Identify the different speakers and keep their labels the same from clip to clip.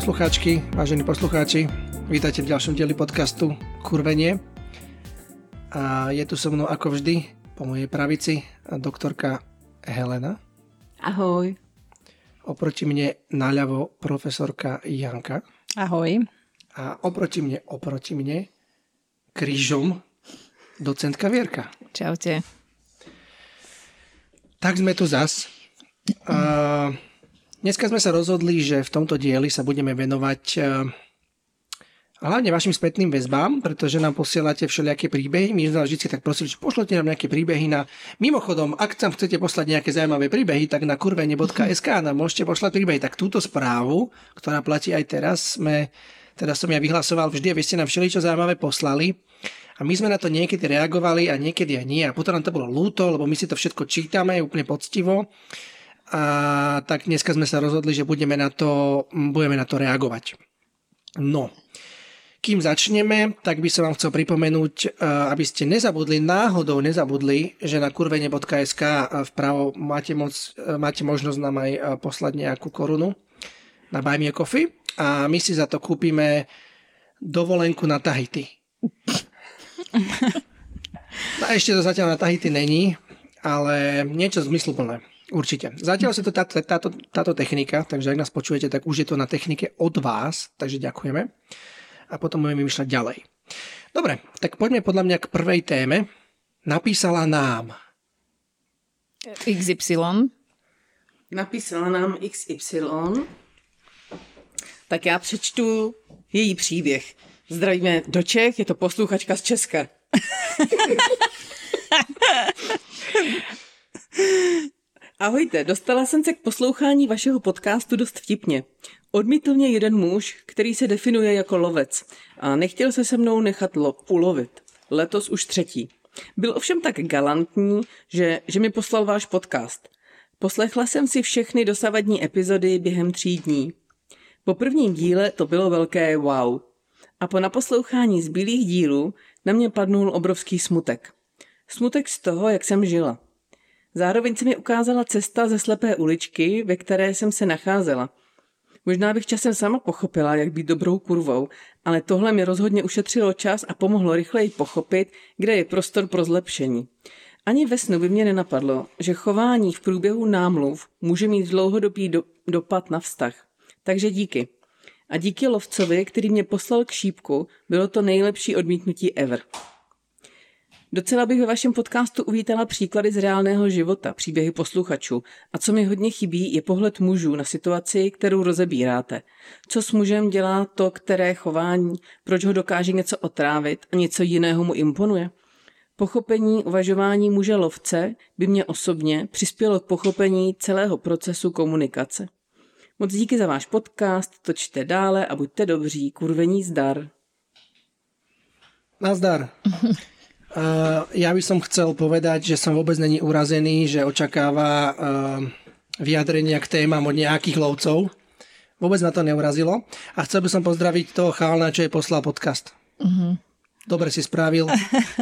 Speaker 1: Poslucháčky, vážení poslucháči, vítajte v ďalšom dieli podcastu Kurvenie. A je tu so mnou ako vždy po mojej pravici doktorka Helena.
Speaker 2: Ahoj.
Speaker 1: Oproti mne naľavo profesorka Janka.
Speaker 2: Ahoj.
Speaker 1: A oproti mne, oproti mne, krížom docentka Vierka.
Speaker 2: Čaute.
Speaker 1: Tak sme tu zas. Uh, dneska sme sa rozhodli, že v tomto dieli sa budeme venovať uh, hlavne vašim spätným väzbám, pretože nám posielate všelijaké príbehy. My sme vždy tak prosili, že pošlete nám nejaké príbehy na... Mimochodom, ak tam chcete poslať nejaké zaujímavé príbehy, tak na kurvene.sk nám môžete poslať príbehy. Tak túto správu, ktorá platí aj teraz, sme, teda som ja vyhlasoval vždy, aby ste nám všeličo zaujímavé poslali. A my sme na to niekedy reagovali a niekedy aj nie. A potom nám to bolo lúto, lebo my si to všetko čítame úplne poctivo. A tak dneska sme sa rozhodli, že budeme na to, budeme na to reagovať. No, kým začneme, tak by som vám chcel pripomenúť, e, aby ste nezabudli, náhodou nezabudli, že na kurvene.sk vpravo máte, moc, e, máte možnosť nám aj e, poslať nejakú korunu na Buy Me a Coffee a my si za to kúpime dovolenku na Tahiti. No ešte to zatiaľ na Tahiti není, ale niečo zmysluplné. Určite. Zatiaľ sa to táto, táto, táto technika, takže ak nás počujete, tak už je to na technike od vás, takže ďakujeme. A potom budeme vymýšľať ďalej. Dobre, tak poďme podľa mňa k prvej téme. Napísala nám
Speaker 2: XY.
Speaker 3: Napísala nám XY. Tak já přečtu její příběh. Zdravíme do Čech, je to posluchačka z Česka. Ahojte, dostala jsem se k poslouchání vašeho podcastu dost vtipně. Odmítl mě jeden muž, který se definuje jako lovec a nechtěl se se mnou nechat lo- ulovit. Letos už třetí. Byl ovšem tak galantní, že, že mi poslal váš podcast. Poslechla jsem si všechny dosavadní epizody během tří dní. Po prvním díle to bylo velké wow. A po naposlouchání zbylých dílů na mě padnul obrovský smutek. Smutek z toho, jak jsem žila. Zároveň se mi ukázala cesta ze slepé uličky, ve které jsem se nacházela. Možná bych časem sama pochopila, jak být dobrou kurvou, ale tohle mi rozhodně ušetřilo čas a pomohlo rychleji pochopit, kde je prostor pro zlepšení. Ani ve snu by mě nenapadlo, že chování v průběhu námluv může mít dlouhodobý do- dopad na vztah. Takže díky. A díky lovcovi, který mě poslal k šípku, bylo to nejlepší odmítnutí ever. Docela bych ve vašem podcastu uvítala příklady z reálného života, příběhy posluchačů. A co mi hodně chybí, je pohled mužů na situaci, kterou rozebíráte. Co s mužem dělá to, které chování, proč ho dokáže něco otrávit a něco jiného mu imponuje? Pochopení uvažování muže lovce by mě osobně přispělo k pochopení celého procesu komunikace. Moc díky za váš podcast, točte dále a buďte dobří, kurvení zdar.
Speaker 1: Nazdar. Uh, ja by som chcel povedať, že som vôbec není urazený, že očakáva uh, vyjadrenia k témam od nejakých lovcov. Vôbec ma to neurazilo. A chcel by som pozdraviť toho chálna, čo je poslal podcast. Uh-huh. Dobre si spravil.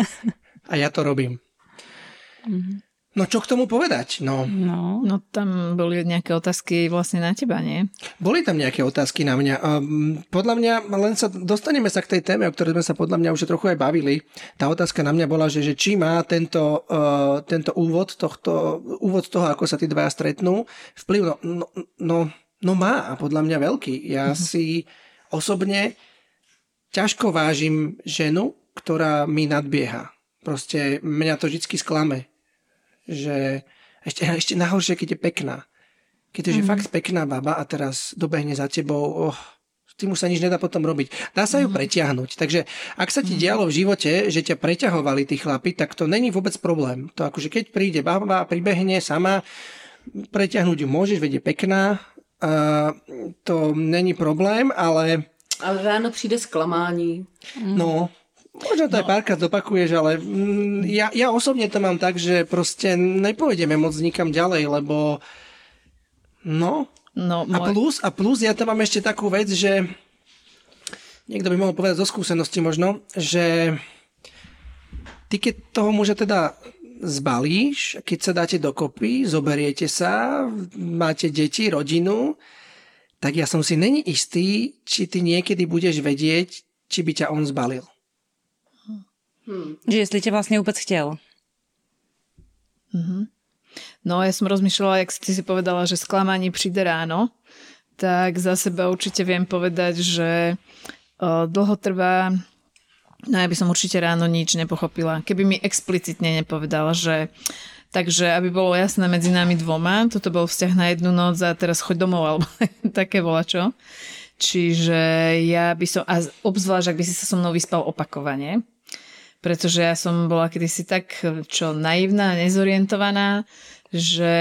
Speaker 1: A ja to robím. Uh-huh. No čo k tomu povedať? No.
Speaker 2: No, no tam boli nejaké otázky vlastne na teba, nie?
Speaker 1: Boli tam nejaké otázky na mňa. Um, podľa mňa, len sa dostaneme sa k tej téme, o ktorej sme sa podľa mňa už trochu aj bavili. Tá otázka na mňa bola, že, že či má tento, uh, tento úvod, tohto, úvod toho, ako sa tí dvaja stretnú, vplyv. No, no, no, no má a podľa mňa veľký. Ja uh-huh. si osobne ťažko vážim ženu, ktorá mi nadbieha. Proste mňa to vždy sklame že ešte, ešte nahoršie, keď je pekná. Keď je mm. fakt pekná baba a teraz dobehne za tebou, oh, tým už sa nič nedá potom robiť. Dá sa ju mm. pretiahnuť. Takže ak sa ti mm. dialo v živote, že ťa preťahovali tí chlapi, tak to není vôbec problém. To akože keď príde baba a pribehne sama, preťahnuť ju môžeš, veď je pekná, uh, to není problém, ale...
Speaker 3: Ale ráno přijde sklamání.
Speaker 1: No, Možno to no. aj párkrát zopakuješ, ale mm, ja, ja osobne to mám tak, že proste nepôjdeme moc nikam ďalej, lebo no, no môj... a, plus, a plus ja tam mám ešte takú vec, že niekto by mohol povedať zo skúsenosti možno, že ty keď toho muža teda zbalíš, keď sa dáte dokopy, zoberiete sa, máte deti, rodinu, tak ja som si není istý, či ty niekedy budeš vedieť, či by ťa on zbalil.
Speaker 4: Hmm. Že jestli tě vlastně vůbec chtěl.
Speaker 2: Mm-hmm. No ja som rozmýšľala, jak si si povedala, že sklamanie príde ráno, tak za seba určite viem povedať, že o, dlho trvá No ja by som určite ráno nič nepochopila. Keby mi explicitne nepovedala, že Takže aby bolo jasné medzi nami dvoma, toto bol vzťah na jednu noc a teraz choď domov, alebo také volačo. Čiže ja by som, a obzvlášť, ak by si sa so mnou vyspal opakovane, pretože ja som bola kedysi tak čo naivná, nezorientovaná, že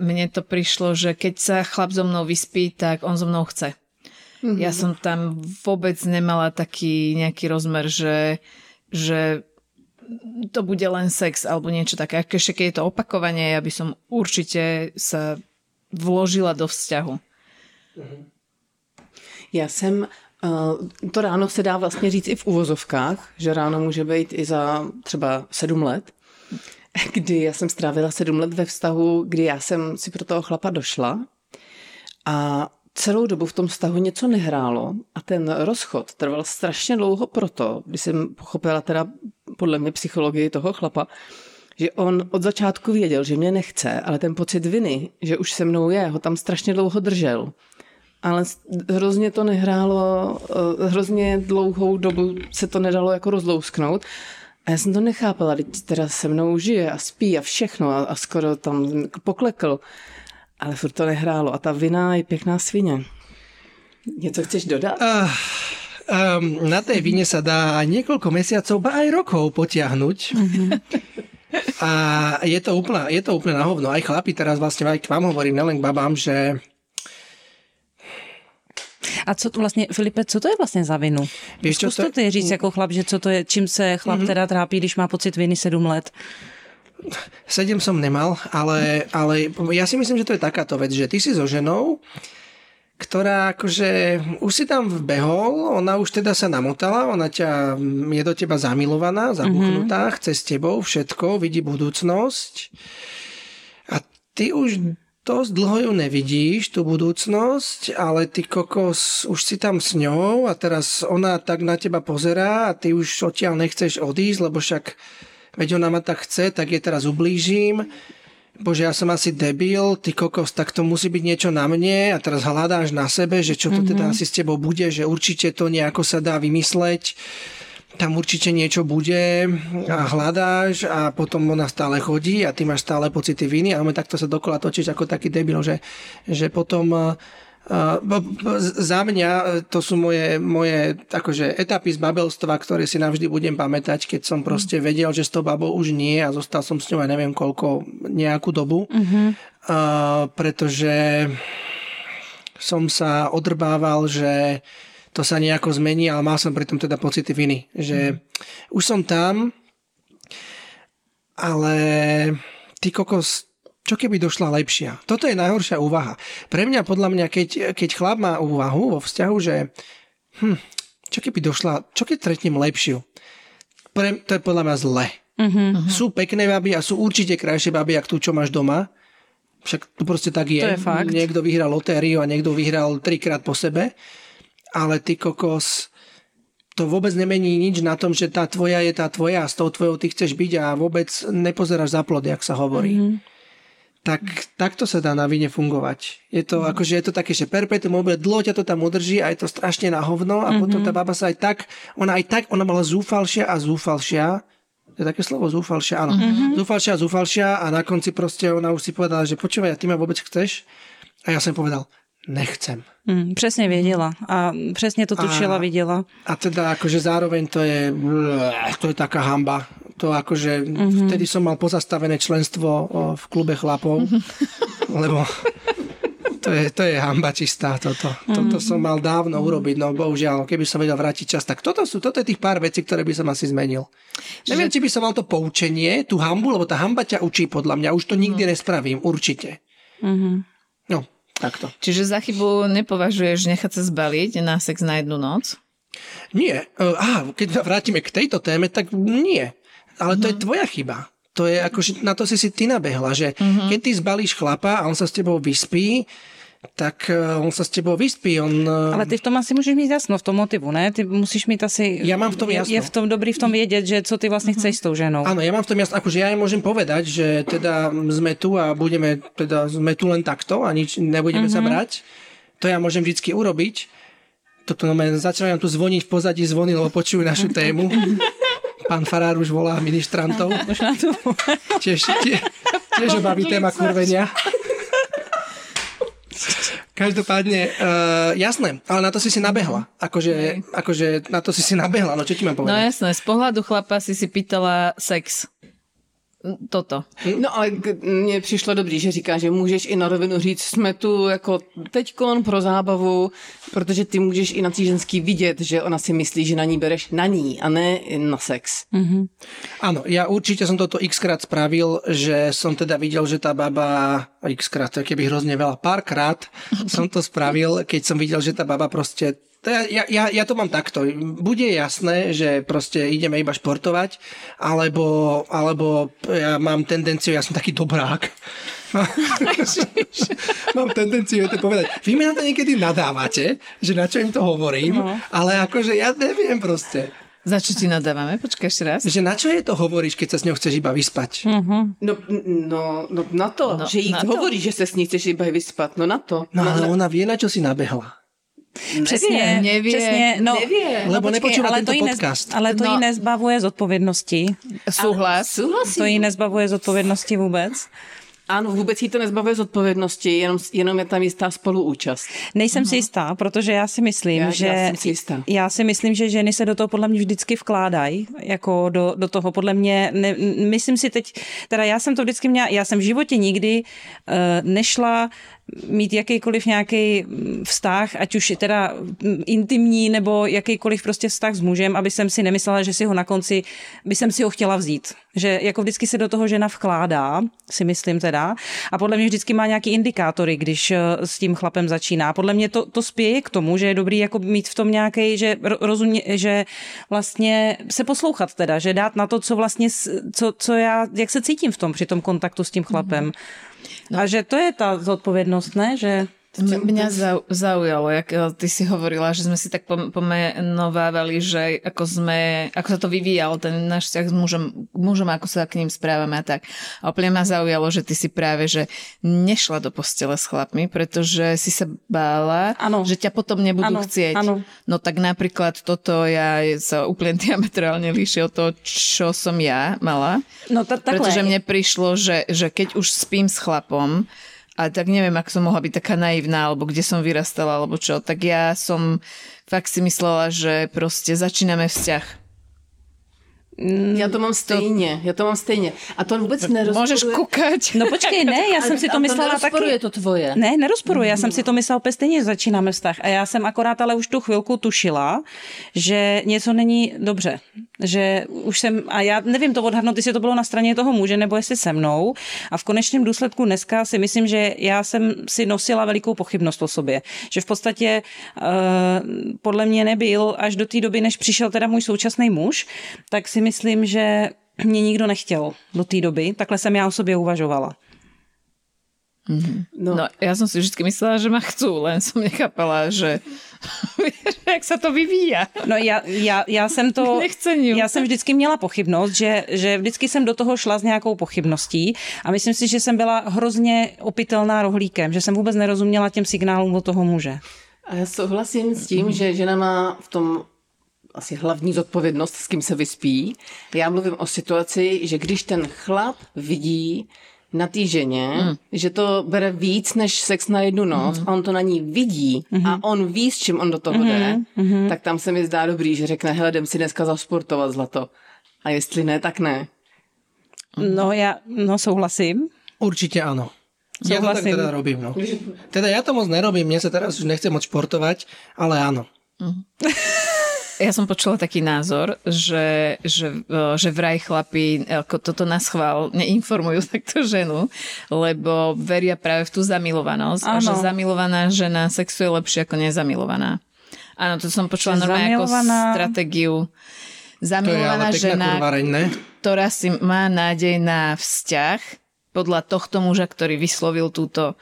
Speaker 2: mne to prišlo, že keď sa chlap so mnou vyspí, tak on so mnou chce. Mm-hmm. Ja som tam vôbec nemala taký nejaký rozmer, že, že to bude len sex alebo niečo také. Ešte keď je to opakovanie, ja by som určite sa vložila do vzťahu.
Speaker 3: Já jsem, eh, to ráno se dá vlastně říct i v uvozovkách, že ráno může být i za třeba sedm let, kdy já jsem strávila sedm let ve vztahu, kdy já jsem si pro toho chlapa došla a celou dobu v tom vztahu něco nehrálo a ten rozchod trval strašně dlouho proto, když jsem pochopila teda podle mě psychologii toho chlapa, že on od začátku věděl, že mě nechce, ale ten pocit viny, že už se mnou je, ho tam strašně dlouho držel. Ale hrozně to nehrálo, eh, hrozně dlouhou dobu se to nedalo jako rozlousknout. A já jsem to nechápala, teď teda se mnou žije a spí a všechno a, a skoro tam poklekl. Ale furt to nehrálo a ta vina je pěkná svině. Něco chceš dodat? Uh,
Speaker 1: um, na tej vine sa dá niekoľko mesiacov, ba aj rokov potiahnuť. Mm-hmm. A je to úplne, je to úplne na hovno. Aj chlapi teraz vlastne aj k vám hovorím, nelen k babám, že
Speaker 4: a co to vlastně, Filipe, co to je vlastně za vinu? Víš, Zkus to, je říct jako chlap, že co to je, čím se chlap mm-hmm. teda trápí, když má pocit viny 7 let?
Speaker 1: Sedem som nemal, ale, ale ja si myslím, že to je takáto vec, že ty si so ženou, ktorá akože už si tam vbehol, ona už teda sa namotala, ona ťa, je do teba zamilovaná, zabuchnutá, mm-hmm. chce s tebou všetko, vidí budúcnosť a ty už dosť dlho ju nevidíš, tú budúcnosť, ale ty kokos, už si tam s ňou a teraz ona tak na teba pozerá a ty už odtiaľ nechceš odísť, lebo však veď ona ma tak chce, tak je teraz ublížim. Bože, ja som asi debil, ty kokos, tak to musí byť niečo na mne a teraz hľadáš na sebe, že čo to mm-hmm. teda mhm. asi s tebou bude, že určite to nejako sa dá vymysleť tam určite niečo bude a hľadáš a potom ona stále chodí a ty máš stále pocity viny a my takto sa dokola točíš ako taký debil, že, že potom Uh, za mňa e, to sú moje, moje akože etapy z babelstva, ktoré si navždy budem pamätať, keď som proste vedel, že s tou babou už nie a zostal som s ňou aj neviem koľko, nejakú dobu. Uh-huh. Uh, pretože som sa odrbával, že to sa nejako zmení, ale mal som pritom teda pocity viny, že uh-huh. už som tam, ale ty kokos, čo keby došla lepšia? Toto je najhoršia úvaha. Pre mňa, podľa mňa, keď, keď chlap má úvahu vo vzťahu, že hm, čo keby došla, čo keď stretnem lepšiu? Pre, to je podľa mňa zle. Uh-huh. Sú pekné baby a sú určite krajšie baby, ako tú, čo máš doma. Však to proste tak je.
Speaker 4: To je fakt.
Speaker 1: Niekto vyhral lotériu a niekto vyhral trikrát po sebe. Ale ty kokos, to vôbec nemení nič na tom, že tá tvoja je tá tvoja a s tou tvojou ty chceš byť a vôbec nepozeráš za plod, jak sa hovorí. Mm-hmm tak takto sa dá na vine fungovať. Je to, mm. akože je to také, že perpetuum mobile, dlho ťa to tam udrží a je to strašne na hovno a mm-hmm. potom tá baba sa aj tak, ona aj tak, ona bola zúfalšia a zúfalšia, je také slovo zúfalšia, áno. Mm-hmm. Zúfalšia a zúfalšia a na konci proste ona už si povedala, že počúvaj, ty ma vôbec chceš? A ja som povedal, nechcem.
Speaker 4: Mm, přesně věděla a přesně to tušila, a, viděla.
Speaker 1: A teda akože zároveň to je, to je taká hamba to akože mm-hmm. vtedy som mal pozastavené členstvo v klube chlapov, lebo to je, to je hamba čistá toto. Mm-hmm. Toto som mal dávno urobiť, no bohužiaľ, keby som vedel vrátiť čas, tak toto sú, toto je tých pár vecí, ktoré by som asi zmenil. Čiže... Neviem, či by som mal to poučenie, tú hambu, lebo tá hamba ťa učí podľa mňa, už to nikdy mm. nespravím, určite. Mm-hmm. Takto.
Speaker 2: Čiže za chybu nepovažuješ nechať sa zbaliť na sex na jednu noc?
Speaker 1: Nie. Uh, aha, keď vrátime k tejto téme, tak nie ale to je mhm. tvoja chyba. To je ako, že na to si si ty nabehla, že uh-huh. keď ty zbalíš chlapa a on sa s tebou vyspí, tak uh, on sa s tebou vyspí. On, uh...
Speaker 4: Ale ty v tom asi můžeš mít jasno, v tom motivu, ne? Ty musíš mít asi...
Speaker 1: Ja mám v tom jasno.
Speaker 4: Je v tom dobrý v tom vědět, že co ty vlastne chceš s tou ženou.
Speaker 1: Áno, ja mám v tom jasno, akože ja jej môžem povedať, že teda sme tu a budeme, teda sme tu len takto a nič, nebudeme uh-huh. sa brať. To ja môžem vždycky urobiť. Toto no, začínajú tu zvoniť v pozadí zvony, lebo počujú našu tému. Pán Farár už volá ministrantov.
Speaker 4: Už na to.
Speaker 1: Tiež, tie, tiež baví téma kurvenia. Každopádne, uh, jasné, ale na to si si nabehla. Akože, akože na to si si nabehla, no čo ti mám povedať?
Speaker 2: No jasné, z pohľadu chlapa si si pýtala sex toto.
Speaker 3: No ale mně přišlo dobrý, že říká, že můžeš i na rovinu říct, jsme tu jako teďkon pro zábavu, protože ty můžeš i na tý ženský vidět, že ona si myslí, že na ní bereš na ní a ne na sex.
Speaker 1: Mm-hmm. Áno, ja určite som toto xkrát spravil, že som teda videl, že tá baba xkrát, keby hrozne veľa, párkrát som to spravil, keď som videl, že tá baba proste to ja, ja, ja to mám takto. Bude jasné, že proste ideme iba športovať, alebo, alebo ja mám tendenciu, ja som taký dobrák. mám tendenciu to povedať. Vy mi na to niekedy nadávate, že na čo im to hovorím, no. ale akože ja neviem proste.
Speaker 2: Za čo ti nadávame? Počkaj ešte raz.
Speaker 1: Že na čo je to hovoríš, keď sa s ňou chceš iba vyspať?
Speaker 3: Uh-huh. No, no, no na to, no, že jí hovoríš, že sa s ní chceš iba vyspať. No na to.
Speaker 1: No, no ale ona vie, na čo si nabehla.
Speaker 4: Přesně,
Speaker 2: nevie,
Speaker 4: přesně, no,
Speaker 3: nevie.
Speaker 1: Lebo no, nepočúva tento
Speaker 4: to
Speaker 1: podcast.
Speaker 4: Nez, ale to no. jí nezbavuje zodpovědnosti.
Speaker 2: Souhlas.
Speaker 3: Souhlasím.
Speaker 4: To jí nezbavuje zodpovědnosti vůbec.
Speaker 3: Ano, vůbec jí to nezbavuje zodpovědnosti, jenom, jenom je tam jistá spoluúčast.
Speaker 4: Nejsem uh-huh. si jistá, protože já si myslím,
Speaker 3: já,
Speaker 4: že
Speaker 3: já, jsem si jistá.
Speaker 4: já si myslím, že ženy se do toho podle mě vždycky vkládají, jako do, do toho podle mě, ne, myslím si teď, teda já jsem to vždycky měla, já jsem v životě nikdy uh, nešla mít jakýkoliv nějaký vztah, ať už je teda intimní nebo jakýkoliv prostě vztah s mužem, aby jsem si nemyslela, že si ho na konci, by jsem si ho chtěla vzít. Že jako vždycky se do toho žena vkládá, si myslím teda. A podle mě vždycky má nějaký indikátory, když eh, s tím chlapem začíná. Podle mě to, to spěje k tomu, že je dobrý jako mít v tom nějaký, že rozumně, že vlastně se poslouchat teda, že dát na to, co vlastně, co, co já, jak se cítím v tom při tom kontaktu s tím chlapem. Mm-hmm. No. A že to je tá zodpovednosť, ne? Že
Speaker 2: Mňa zaujalo, jak eh, ty si hovorila, že sme si tak pomenovávali, že ako sme, ako sa to vyvíjalo, ten náš vzťah s mužom, mužom, ako sa k ním správame a tak. A úplne ma zaujalo, že ty si práve, že nešla do postele s chlapmi, pretože si sa bála, ano. že ťa potom nebudú ano. chcieť. Ano. No tak napríklad toto ja sa úplne diametrálne líši od toho, čo som ja mala.
Speaker 4: No takhle.
Speaker 2: Pretože mne prišlo, že, že keď už spím s chlapom, a tak neviem, ako som mohla byť taká naivná, alebo kde som vyrastala, alebo čo. Tak ja som fakt si myslela, že proste začíname vzťah
Speaker 3: já to mám stejně, já to mám stejně. A to vůbec nerozporuje.
Speaker 2: Můžeš kukať.
Speaker 4: No počkej, ne, já jsem si to, to myslela taky.
Speaker 3: je to tvoje.
Speaker 4: Ne, nerozporuje, já jsem si to myslela úplně stejně, začínáme vztah. A já jsem akorát ale už tu chvilku tušila, že něco není dobře. Že už jsem, a já nevím to odhadnout, jestli to bylo na straně toho muže, nebo jestli se mnou. A v konečném důsledku dneska si myslím, že já jsem si nosila velikou pochybnost o sobě. Že v podstatě uh, podle mě nebyl až do té doby, než přišel teda můj současný muž, tak si myslím, že mě nikdo nechtěl do té doby. Takhle jsem já o sobě uvažovala.
Speaker 2: Mm-hmm. No. no, ja som si vždy myslela, že ma chcú, len som nechápala, že jak sa to vyvíja.
Speaker 4: No já, já, já jsem to, já jsem vždycky měla pochybnost, že, že vždycky jsem do toho šla s nějakou pochybností a myslím si, že jsem byla hrozně opitelná rohlíkem, že jsem vůbec nerozuměla těm signálům od toho muže.
Speaker 3: A já souhlasím s tím, že žena má v tom asi hlavní zodpovědnost, s kým se vyspí. Já mluvím o situaci, že když ten chlap vidí na té ženě, mm. že to bere víc než sex na jednu noc, mm. a on to na ní vidí mm. a on ví, s čím on do toho mm. jde, mm. tak tam se mi zdá dobrý, že řekne, hele, jdem si dneska zasportovat zlato. A jestli ne, tak ne.
Speaker 4: No já, no souhlasím.
Speaker 1: Určitě ano. Ja to tak teda robím, no. Teda ja to moc nerobím, mne sa teraz už nechce moc športovať, ale áno. Mm.
Speaker 2: Ja som počula taký názor, že, že, e, že vraj chlapi ako toto na schvál neinformujú takto ženu, lebo veria práve v tú zamilovanosť ano. a že zamilovaná žena sexuje lepšie ako nezamilovaná. Áno, to som počula normálne zamilovaná... ako stratégiu. Zamilovaná žena, ktorá si má nádej na vzťah podľa tohto muža, ktorý vyslovil túto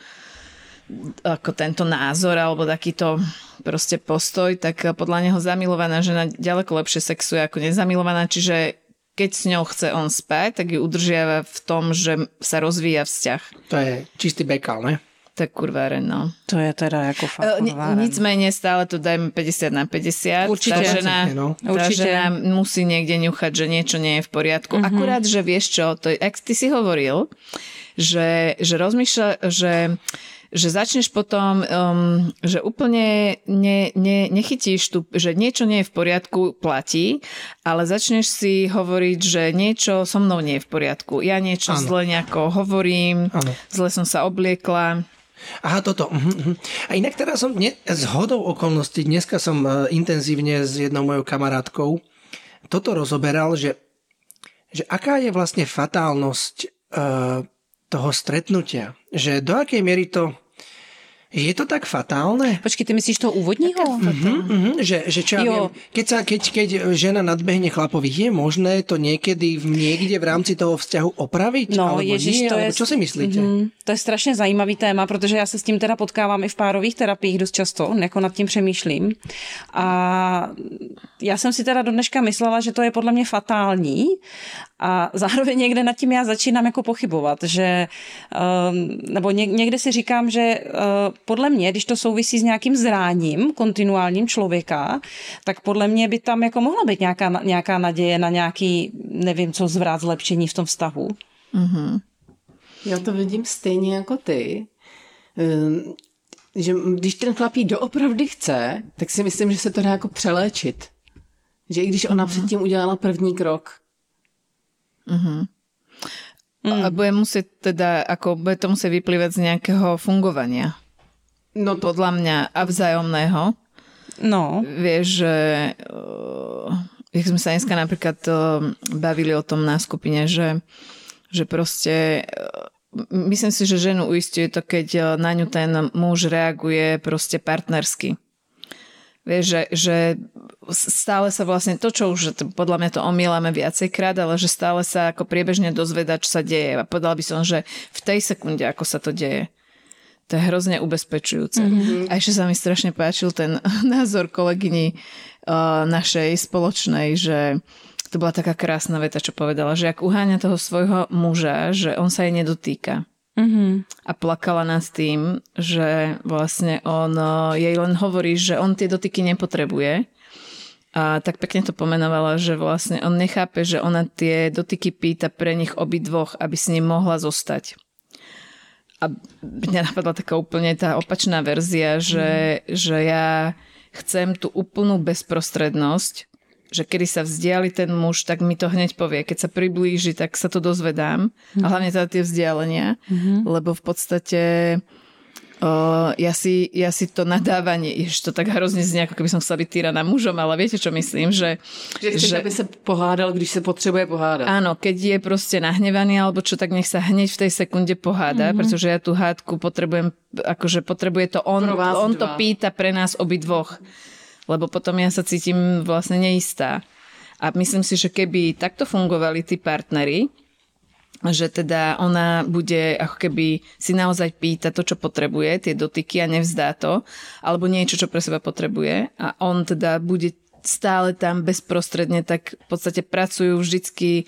Speaker 2: ako tento názor alebo takýto proste postoj, tak podľa neho zamilovaná žena ďaleko lepšie sexuje ako nezamilovaná, čiže keď s ňou chce on spať, tak ju udržiava v tom, že sa rozvíja vzťah.
Speaker 1: To je čistý bekal, ne?
Speaker 2: Tak kurváren, no.
Speaker 4: To je teda ako fakt
Speaker 2: e, Nicméně stále to dajme 50 na 50.
Speaker 4: Určite.
Speaker 2: Tá žena,
Speaker 1: no.
Speaker 2: tá
Speaker 4: Určite.
Speaker 2: žena musí niekde ňuchať, že niečo nie je v poriadku. Mm-hmm. Akurát, že vieš čo, to je, ak ty si hovoril, že, že rozmýšľa, že že začneš potom, um, že úplne ne, ne, nechytíš tu, že niečo nie je v poriadku, platí, ale začneš si hovoriť, že niečo so mnou nie je v poriadku. Ja niečo
Speaker 1: Áno.
Speaker 2: zle nejako hovorím,
Speaker 1: Áno.
Speaker 2: zle som sa obliekla.
Speaker 1: Aha, toto. mhm, mhm. A inak teraz som, ne, z hodou okolností, dneska som e, intenzívne s jednou mojou kamarátkou toto rozoberal, že, že aká je vlastne fatálnosť uh, toho stretnutia. Že do akej miery to je to tak fatálne?
Speaker 4: Počkej, ty myslíš toho úvodního?
Speaker 1: Uh-huh, uh-huh, že, že čo ja
Speaker 4: Jo.
Speaker 1: viem, keď, sa, keď, keď žena nadbehne chlapovi, je možné to niekedy v, niekde v rámci toho vzťahu opraviť?
Speaker 4: No,
Speaker 1: alebo
Speaker 4: ježiš,
Speaker 1: nie?
Speaker 4: to je...
Speaker 1: Alebo čo si myslíte?
Speaker 4: Mm, to je strašně zajímavý téma, protože já se s tím teda potkávám i v párových terapiích dost často, jako nad tím přemýšlím. A já jsem si teda do dneška myslela, že to je podle mě fatální a zároveň někde nad tím já začínám jako pochybovat, že um, nebo něk, někde si říkám, že uh, podle mě, když to souvisí s nějakým zráním kontinuálním člověka, tak podle mě by tam jako mohla být nějaká, nějaká naděje na nějaký, nevím co, zvrat, zlepšení v tom vztahu.
Speaker 3: Já to vidím stejně jako ty. Ehm, Že když ten chlapík doopravdy chce, tak si myslím, že se to dá jako přeléčit. Že i když ona předtím udělala první krok,
Speaker 2: Mm. A bude musieť teda, ako bude to musieť vyplývať z nejakého fungovania.
Speaker 3: No to
Speaker 2: Podľa mňa a vzájomného.
Speaker 4: No,
Speaker 2: Vieš, že uh, jak sme sa dneska napríklad uh, bavili o tom na skupine, že, že proste uh, myslím si, že ženu uistuje to, keď na ňu ten muž reaguje proste partnersky. Vieš, že, že stále sa vlastne to, čo už podľa mňa to omielame viacejkrát, ale že stále sa ako priebežne dozveda, čo sa deje. A povedala by som, že v tej sekunde, ako sa to deje. To je hrozne ubezpečujúce. Mm-hmm. A ešte sa mi strašne páčil ten názor kolegyni uh, našej spoločnej, že to bola taká krásna veta, čo povedala, že ak uháňa toho svojho muža, že on sa jej nedotýka.
Speaker 4: mm-hmm.
Speaker 2: A plakala nad tým, že vlastne on uh, jej len hovorí, že on tie dotyky nepotrebuje. A tak pekne to pomenovala, že vlastne on nechápe, že ona tie dotyky pýta pre nich obidvoch, aby s ním mohla zostať. A mňa napadla taká úplne tá opačná verzia, že, že ja chcem tú úplnú bezprostrednosť, že kedy sa vzdiali ten muž, tak mi to hneď povie. Keď sa priblíži, tak sa to dozvedám. A hlavne teda tie vzdialenia, lebo v podstate ja, si, ja si to nadávanie, jež to tak hrozne znie, ako keby som chcela byť týraná mužom, ale viete, čo myslím, že...
Speaker 3: že chceš, že... aby se pohádal, když se potřebuje pohádat.
Speaker 2: Áno, keď je proste nahnevaný alebo čo, tak nech sa hneď v tej sekunde poháda, mm-hmm. pretože ja tú hádku potrebujem, akože potrebuje to on, on to
Speaker 3: dva.
Speaker 2: pýta pre nás obidvoch, lebo potom ja sa cítim vlastne neistá. A myslím si, že keby takto fungovali tí partnery, že teda ona bude ako keby si naozaj pýta to, čo potrebuje, tie dotyky a nevzdá to, alebo niečo, čo pre seba potrebuje a on teda bude stále tam bezprostredne, tak v podstate pracujú vždycky,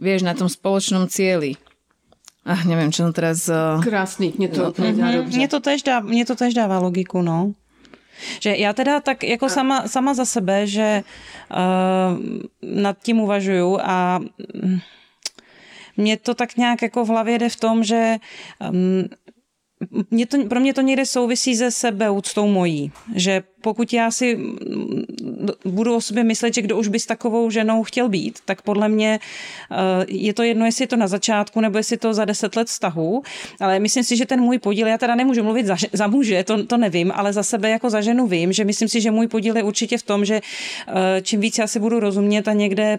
Speaker 2: vieš, na tom spoločnom cieli. Ach, neviem, čo som teraz... eh,
Speaker 3: Krásný, mě to dobře.
Speaker 4: Mně to, tež dá, mně to tež dává logiku, no. Že já teda tak jako sama, sama za sebe, že uh, nad tím uvažuju a mě to tak nějak jako v hlavě jde v tom, že um, mě to, pro mě to někde souvisí se sebeúctou mojí. Že pokud já si mm, budu o sobě myslet, že kdo už by s takovou ženou chtěl být, tak podle mě eh, je to jedno, jestli je to na začátku nebo jestli to za deset let vztahu, ale myslím si, že ten můj podíl, já teda nemůžu mluvit za, za muže, to, to nevím, ale za sebe jako za ženu vím, že myslím si, že můj podíl je určitě v tom, že eh, čím víc já si budu rozumět a někde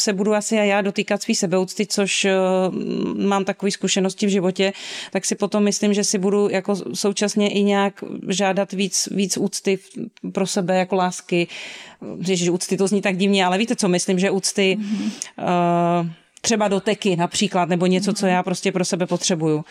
Speaker 4: se budu asi a já dotýkat svý sebeúcty, což eh, mám takové zkušenosti v životě, tak si potom myslím, že si budu jako současně i nějak žádat víc, víc úcty pro sebe jako lásky. Ježiš, úcty to zní tak divně, ale víte, co myslím, že úcty mm-hmm. uh, třeba doteky například, nebo něco, co já prostě pro sebe potřebuju.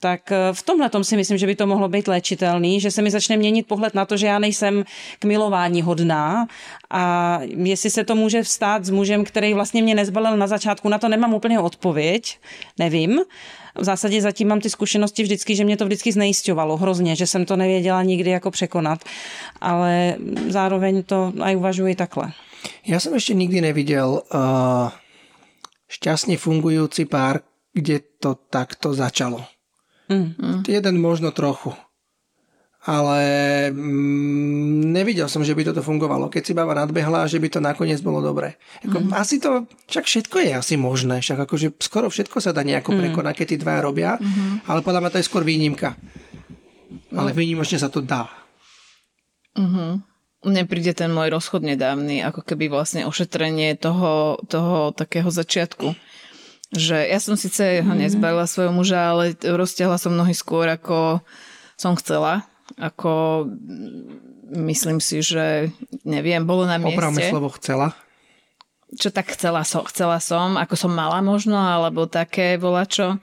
Speaker 4: Tak eh, v tomhle tom si myslím, že by to mohlo být léčitelný, že se mi začne měnit pohled na to, že já nejsem k milování hodná a jestli se to může vstát s mužem, který vlastně mě nezbalil na začátku, na to nemám úplně odpověď, nevím. V zásadě zatím mám ty zkušenosti vždycky, že mě to vždycky znejisťovalo hrozně, že jsem to nevěděla nikdy jako překonat, ale zároveň to aj uvažuji takhle.
Speaker 1: Ja som ešte nikdy nevidel uh, šťastne fungujúci pár, kde to takto začalo. Mm. Jeden možno trochu. Ale mm, nevidel som, že by toto fungovalo. Keď si baba nadbehla, že by to nakoniec bolo dobré. Ako, mm. Asi to, však všetko je asi možné. Však akože skoro všetko sa dá nejako mm. prekonať, keď tí dvaja robia. Mm-hmm. Ale podľa mňa to je skôr výnimka. Ale výnimočne sa to dá.
Speaker 2: Mm-hmm. Mne príde ten môj rozchod nedávny, ako keby vlastne ošetrenie toho, toho takého začiatku. Že ja som síce ho nezbavila svojho muža, ale rozťahla som nohy skôr, ako som chcela ako myslím si, že neviem, bolo na mieste.
Speaker 1: Opravme slovo chcela.
Speaker 2: Čo tak chcela som, chcela som, ako som mala možno, alebo také bola čo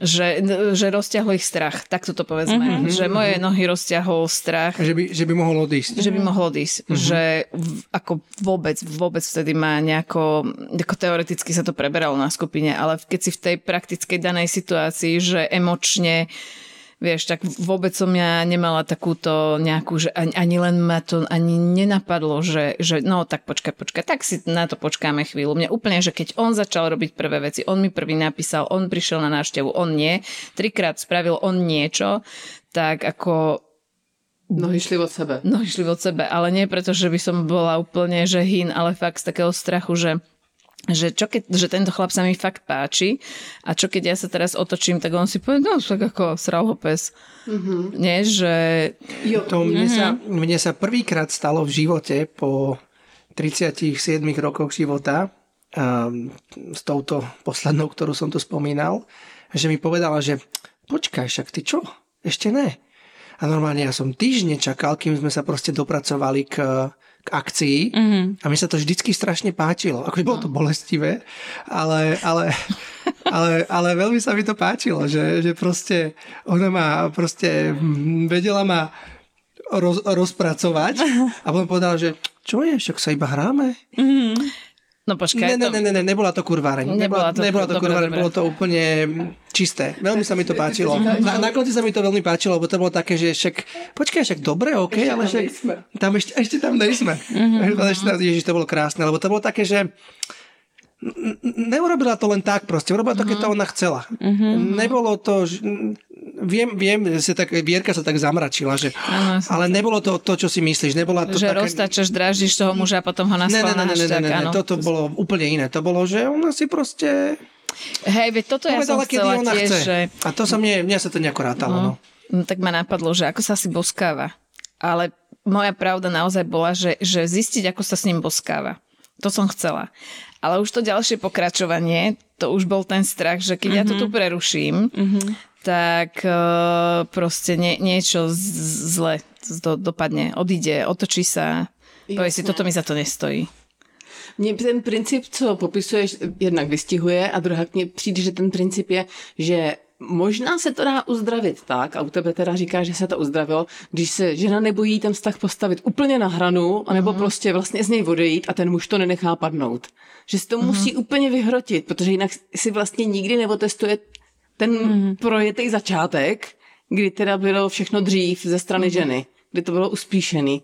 Speaker 2: že, že rozťahol ich strach, tak to povedzme. Mm-hmm, že moje nohy rozťahol strach.
Speaker 1: Že by, že by mohol odísť.
Speaker 2: Že by mohol odísť. Mm-hmm. Že v, ako vôbec, vôbec vtedy má nejako, ako teoreticky sa to preberalo na skupine, ale keď si v tej praktickej danej situácii, že emočne uh, Vieš, tak vôbec som ja nemala takúto nejakú, že ani, ani len ma to ani nenapadlo, že, že no tak počkaj, počkaj, tak si na to počkáme chvíľu. Mne úplne, že keď on začal robiť prvé veci, on mi prvý napísal, on prišiel na návštevu, on nie, trikrát spravil on niečo, tak ako
Speaker 3: Nohy šli od sebe.
Speaker 2: Nohy šli od sebe, ale nie preto, že by som bola úplne že hin, ale fakt z takého strachu, že že, čo keď, že tento chlap sa mi fakt páči a čo keď ja sa teraz otočím, tak on si povie, no tak ako sral ho pes. Mm-hmm. Nie, že...
Speaker 1: Jo, to mne, mm-hmm. sa, mne sa prvýkrát stalo v živote po 37 rokoch života um, s touto poslednou, ktorú som tu spomínal, že mi povedala, že počkaj, však ty čo? Ešte ne. A normálne ja som týždne čakal, kým sme sa proste dopracovali k k akcii mm-hmm. a mi sa to vždycky strašne páčilo. Akože bolo to bolestivé, ale, ale, ale, ale veľmi sa mi to páčilo, že, že proste ona ma proste vedela ma roz, rozpracovať a potom povedala, že čo je, však sa iba hráme. Mm-hmm.
Speaker 2: No počkaj.
Speaker 1: Ne, ne, ne, ne, ne nebola to kurváreň. Nebola, to, nebola to kurváreň, bolo to úplne čisté. Veľmi sa mi to páčilo. Na, na konci sa mi to veľmi páčilo, lebo to bolo také, že však, počkaj, však dobre, OK, ešte ale však tam ešte, ešte tam nejsme. Mm-hmm. Ešte, ježiš, to bolo krásne, lebo to bolo také, že neurobila to len tak proste, urobila to, keď to ona chcela. Mm-hmm. Nebolo to, viem, viem, že tak, Vierka sa tak zamračila, že, ano, ale nebolo to to, čo si myslíš. Nebola to
Speaker 2: že
Speaker 1: taká...
Speaker 2: roztačeš, drážiš toho muža a potom ho naspal
Speaker 1: ne, ne, ne, ne, ne, ne, ne, toto bolo úplne iné. To bolo, že ona si proste...
Speaker 2: Hej, veď toto ja som chcela ona tiež,
Speaker 1: chce.
Speaker 2: že...
Speaker 1: A to sa mne, mne sa to nejako rátalo. No. No.
Speaker 2: no. tak ma napadlo, že ako sa si boskáva. Ale moja pravda naozaj bola, že, že zistiť, ako sa s ním boskáva. To som chcela. Ale už to ďalšie pokračovanie, to už bol ten strach, že keď mm-hmm. ja to tu mhm. preruším, mm-hmm. Tak uh, proste nie, niečo zle do, dopadne, odíde, otočí sa, povie si, toto mi za to nestojí.
Speaker 3: Mně ten princip, co popisuješ, jednak vystihuje a druhá mně přijde, že ten princip je, že možná se to dá uzdravit tak, a u tebe teda říká, že se to uzdravilo, když se žena nebojí ten vztah postavit úplně na hranu, anebo mm-hmm. prostě vlastně z něj odejít a ten muž to nenechá padnout. Že si to mm-hmm. musí úplně vyhrotit, protože jinak si vlastně nikdy neotestuje ten mm-hmm. projetej začátek, kdy teda bylo všechno dřív ze strany mm-hmm. ženy, kdy to bylo uspíšený.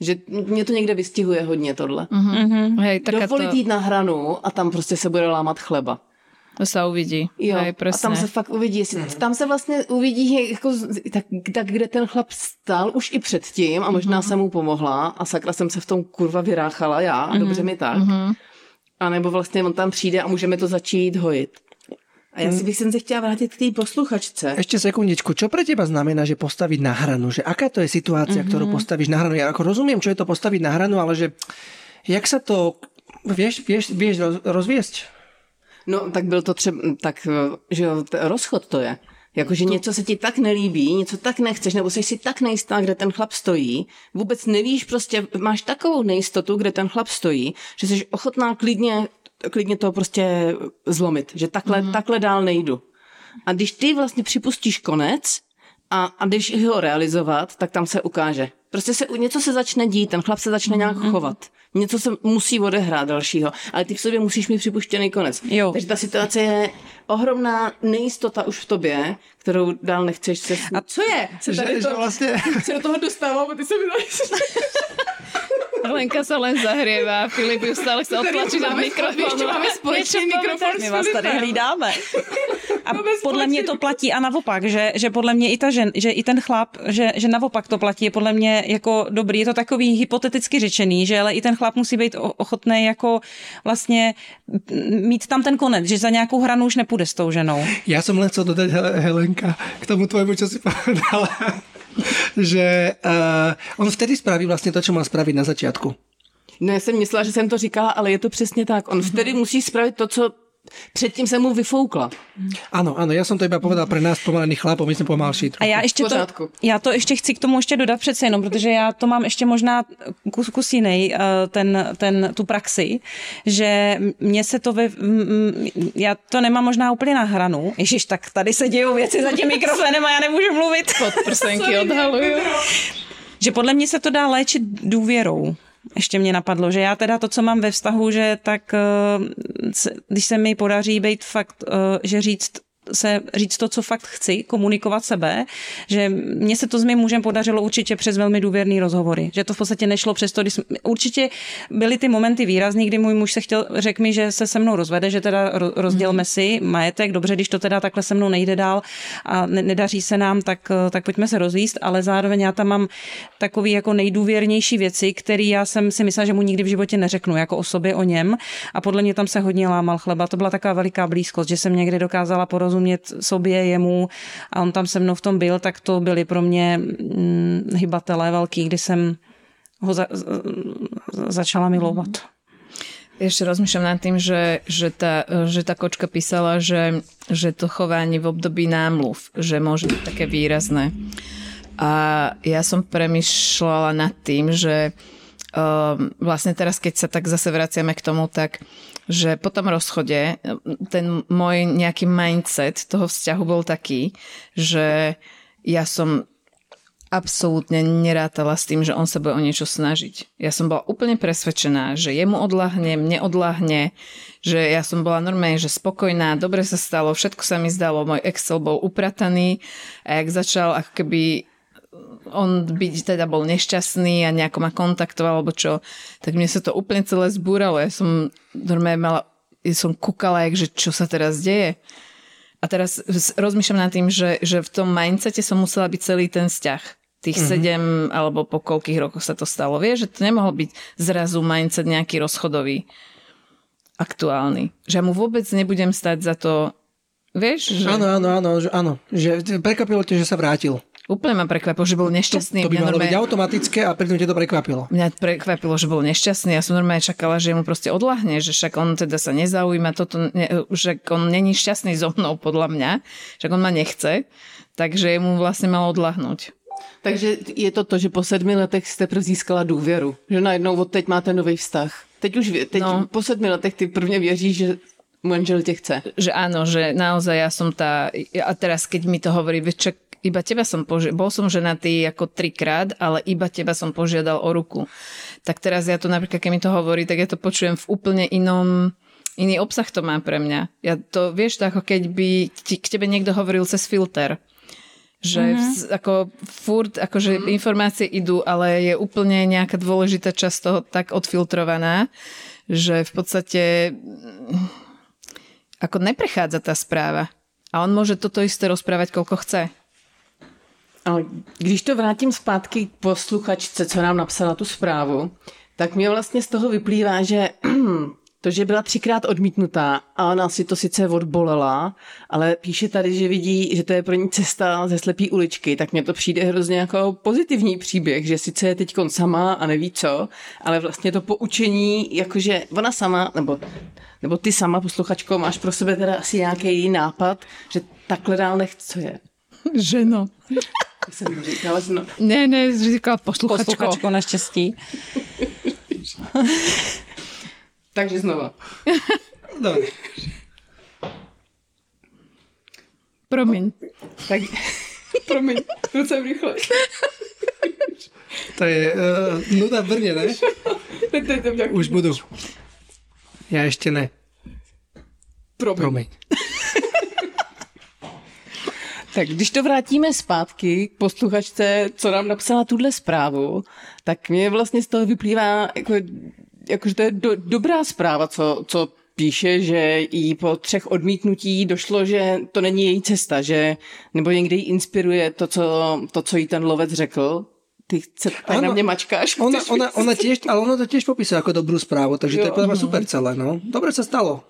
Speaker 3: Že mě to někde vystihuje hodně tohle. Mm-hmm. Hej, Dovolit to... jít na hranu a tam prostě se bude lámat chleba.
Speaker 2: To sa uvidí.
Speaker 3: Jo, Hej, a tam se fakt uvidí. Jestli, mm. Tam se vlastně uvidí, jako, tak, tak, kde ten chlap stál už i předtím a možná mm. jsem mu pomohla a sakra jsem se v tom kurva vyráchala já a mm. dobře mi tak. Mm. A nebo vlastně on tam přijde a můžeme to začít hojit. A ja si bych sem se chtěla vrátiť k tej posluchačce.
Speaker 1: Ešte sekundičku, čo pre teba znamená, že postaviť na hranu? Že aká to je situácia, mm-hmm. ktorú postavíš na hranu? Ja ako rozumiem, čo je to postaviť na hranu, ale že jak sa to vieš, vieš, vieš rozviesť?
Speaker 3: No, tak byl to třeba, tak, že jo, rozchod to je. Jakože to... něco se ti tak nelíbí, něco tak nechceš, nebo jsi si tak nejistá, kde ten chlap stojí, vůbec nevíš, prostě máš takovou nejistotu, kde ten chlap stojí, že jsi ochotná klidně klidně to prostě zlomit, že takhle, mm. takhle dál nejdu. A když ty vlastně připustíš konec a, a když ho realizovat, tak tam se ukáže. Prostě se, něco se začne dít, ten chlap se začne nějak mm. chovat. Něco se musí odehrát dalšího, ale ty v sobě musíš mít připuštěný konec.
Speaker 4: Jo.
Speaker 3: Takže ta situace je ohromná nejistota už v tobě, kterou dál nechceš se... A co je? Se
Speaker 1: Že,
Speaker 3: tady
Speaker 1: že
Speaker 3: to,
Speaker 1: vlastne...
Speaker 3: se do toho dostávám a ty se mi.
Speaker 2: Lenka sa len zahrieva, Filip ju stále chce odtlačiť od mikrofónu.
Speaker 3: Ešte máme společný
Speaker 2: povedať.
Speaker 4: My vás tady hlídáme. A podle mě to platí a naopak, že, že podle mě i ta žen, že i ten chlap, že, že naopak to platí, je podle mě jako dobrý. Je to takový hypoteticky řečený, že ale i ten chlap musí být ochotný jako vlastně mít tam ten konec, že za nějakou hranu už nepůjde s tou ženou.
Speaker 1: Ja som len chcel dodať, Hele- Helenka, k tomu tvojmu, čo si povedala, že uh, on vtedy spraví vlastne to, čo má spraviť na začiatku.
Speaker 3: No já jsem myslela, že jsem to říkala, ale je to přesně tak. On vtedy musí spravit to, co předtím se mu vyfoukla.
Speaker 1: Áno, áno, ja som to iba povedal pre nás pomalených chlapov, my sme pomalší trochu.
Speaker 4: A já ještě to,
Speaker 3: pořádku.
Speaker 4: já to ještě chci k tomu ještě dodat přece jenom, protože já to mám ještě možná kus, kus jiný, eh, ten, ten, tu praxi, že mně se to m- já to nemám možná úplně na hranu, ježiš, tak tady se dějou věci za tím mikrofonem a já nemůžu mluvit.
Speaker 2: Podprsenky odhalujú.
Speaker 4: Že podle mě se to dá léčit důvěrou. Ještě mě napadlo, že já teda to, co mám ve vztahu, že tak, eh, když se mi podaří být fakt, eh, že říct se říct to, co fakt chci, komunikovat sebe, že mně se to s mým mužem podařilo určitě přes velmi důvěrný rozhovory, že to v podstatě nešlo přes to, když jsme, určitě byly ty momenty výrazný, kdy můj muž se chtěl, řekl mi, že se se mnou rozvede, že teda ro- rozdělme si majetek, dobře, když to teda takhle se mnou nejde dál a ne, nedaří se nám, tak, eh, tak pojďme se rozvíst, ale zároveň já tam mám takový jako nejdůvěrnější věci, které já jsem si myslela, že mu nikdy v životě neřeknu, jako o sobě, o něm. A podle mě tam se hodně lámal chleba. To byla taková veliká blízkost, že jsem někdy dokázala porozumět sobě, jemu a on tam se mnou v tom byl, tak to byly pro mě mm, hybatelé velký, kdy jsem ho za, za- začala milovat.
Speaker 2: Ešte rozmýšľam nad tým, že, že, tá, že tá kočka písala, že, že to chovanie v období námluv, že môže byť také výrazné. A ja som premyšľala nad tým, že um, vlastne teraz, keď sa tak zase vraciame k tomu, tak že po tom rozchode ten môj nejaký mindset toho vzťahu bol taký, že ja som absolútne nerátala s tým, že on sa bude o niečo snažiť. Ja som bola úplne presvedčená, že jemu odlahne, mne odlahne, že ja som bola normálne, že spokojná, dobre sa stalo, všetko sa mi zdalo, môj Excel bol uprataný a jak začal ako keby on byť teda bol nešťastný a nejako ma kontaktoval alebo čo, tak mne sa to úplne celé zbúralo. Ja som normálne mala, ja som kúkala, že čo sa teraz deje. A teraz rozmýšľam nad tým, že, že v tom mindsete som musela byť celý ten vzťah. Tých mm-hmm. sedem alebo po koľkých rokoch sa to stalo. Vieš, že to nemohol byť zrazu mindset nejaký rozchodový aktuálny. Že ja mu vôbec nebudem stať za to, vieš, že
Speaker 1: Áno, áno, áno, že, áno, že prekvapilo ťa, že sa vrátil.
Speaker 2: Úplne ma prekvapilo, že bol
Speaker 1: To,
Speaker 2: nešťastný.
Speaker 1: to by
Speaker 2: Mňa
Speaker 1: malo byť automatické a pritom ťa to prekvapilo.
Speaker 2: Mňa prekvapilo, že bol nešťastný. Ja som normálne čakala, že mu proste odlahne, že však on teda sa nezaujíma, toto, ne, že on není šťastný so mnou, podľa mňa, však on ma nechce, takže mu vlastne malo odlahnúť.
Speaker 3: Takže je to to, že po sedmi letech jste prv získala důvěru. Že najednou od teď máte nový vztah. Teď už teď
Speaker 2: No.
Speaker 3: po sedmi letech ty prvně věříš, že manžel tě chce.
Speaker 2: Že áno, že naozaj ja som tá... A teraz, keď mi to hovorí, vieš, čak, iba teba som požiadal, bol som ženatý ako trikrát, ale iba teba som požiadal o ruku. Tak teraz ja to napríklad, keď mi to hovorí, tak ja to počujem v úplne inom iný obsah to má pre mňa. Ja to, vieš, to ako keď by ti, k tebe niekto hovoril cez filter. Že mm-hmm. ako furt, akože mm-hmm. informácie idú, ale je úplne nejaká dôležitá časť toho tak odfiltrovaná, že v podstate mm, ako neprechádza tá správa. A on môže toto isté rozprávať, koľko chce.
Speaker 3: Ale když to vrátím zpátky k posluchačce, co nám napsala tu zprávu, tak mě vlastně z toho vyplývá, že to, že byla třikrát odmítnutá a ona si to sice odbolela, ale píše tady, že vidí, že to je pro ní cesta ze slepý uličky, tak mně to přijde hrozně jako pozitivní příběh, že sice je teď sama a neví co, ale vlastně to poučení, jakože ona sama, nebo, nebo ty sama, posluchačko, máš pro sebe teda asi nějaký nápad, že takhle dál nechce, je.
Speaker 2: Ženo.
Speaker 3: Jsem říkala, no,
Speaker 2: Ne, ne, říkala posluchačko.
Speaker 4: Posluchačko naštěstí.
Speaker 3: Takže znova.
Speaker 1: Dobre.
Speaker 2: Promiň.
Speaker 3: Tak, promiň, to jsem rychle.
Speaker 1: To je uh, nuda v Brne, ne? Už budú. Ja ešte ne.
Speaker 3: Promiň.
Speaker 1: Promiň.
Speaker 3: Tak když to vrátíme zpátky k posluchačce, co nám napsala tuhle zprávu, tak mě vlastně z toho vyplývá, jako, jako že to je do, dobrá zpráva, co, co píše, že jí po třech odmítnutí došlo, že to není její cesta, že nebo někde jí inspiruje to, co, to, co jí ten lovec řekl. Ty chce, tady na mě mačkáš.
Speaker 1: Ona, ona, ona tiež, ale ona to tiež popísala ako dobrú správu, takže to je
Speaker 3: Jo.
Speaker 1: podľa mňa super celé, no. Dobre sa stalo.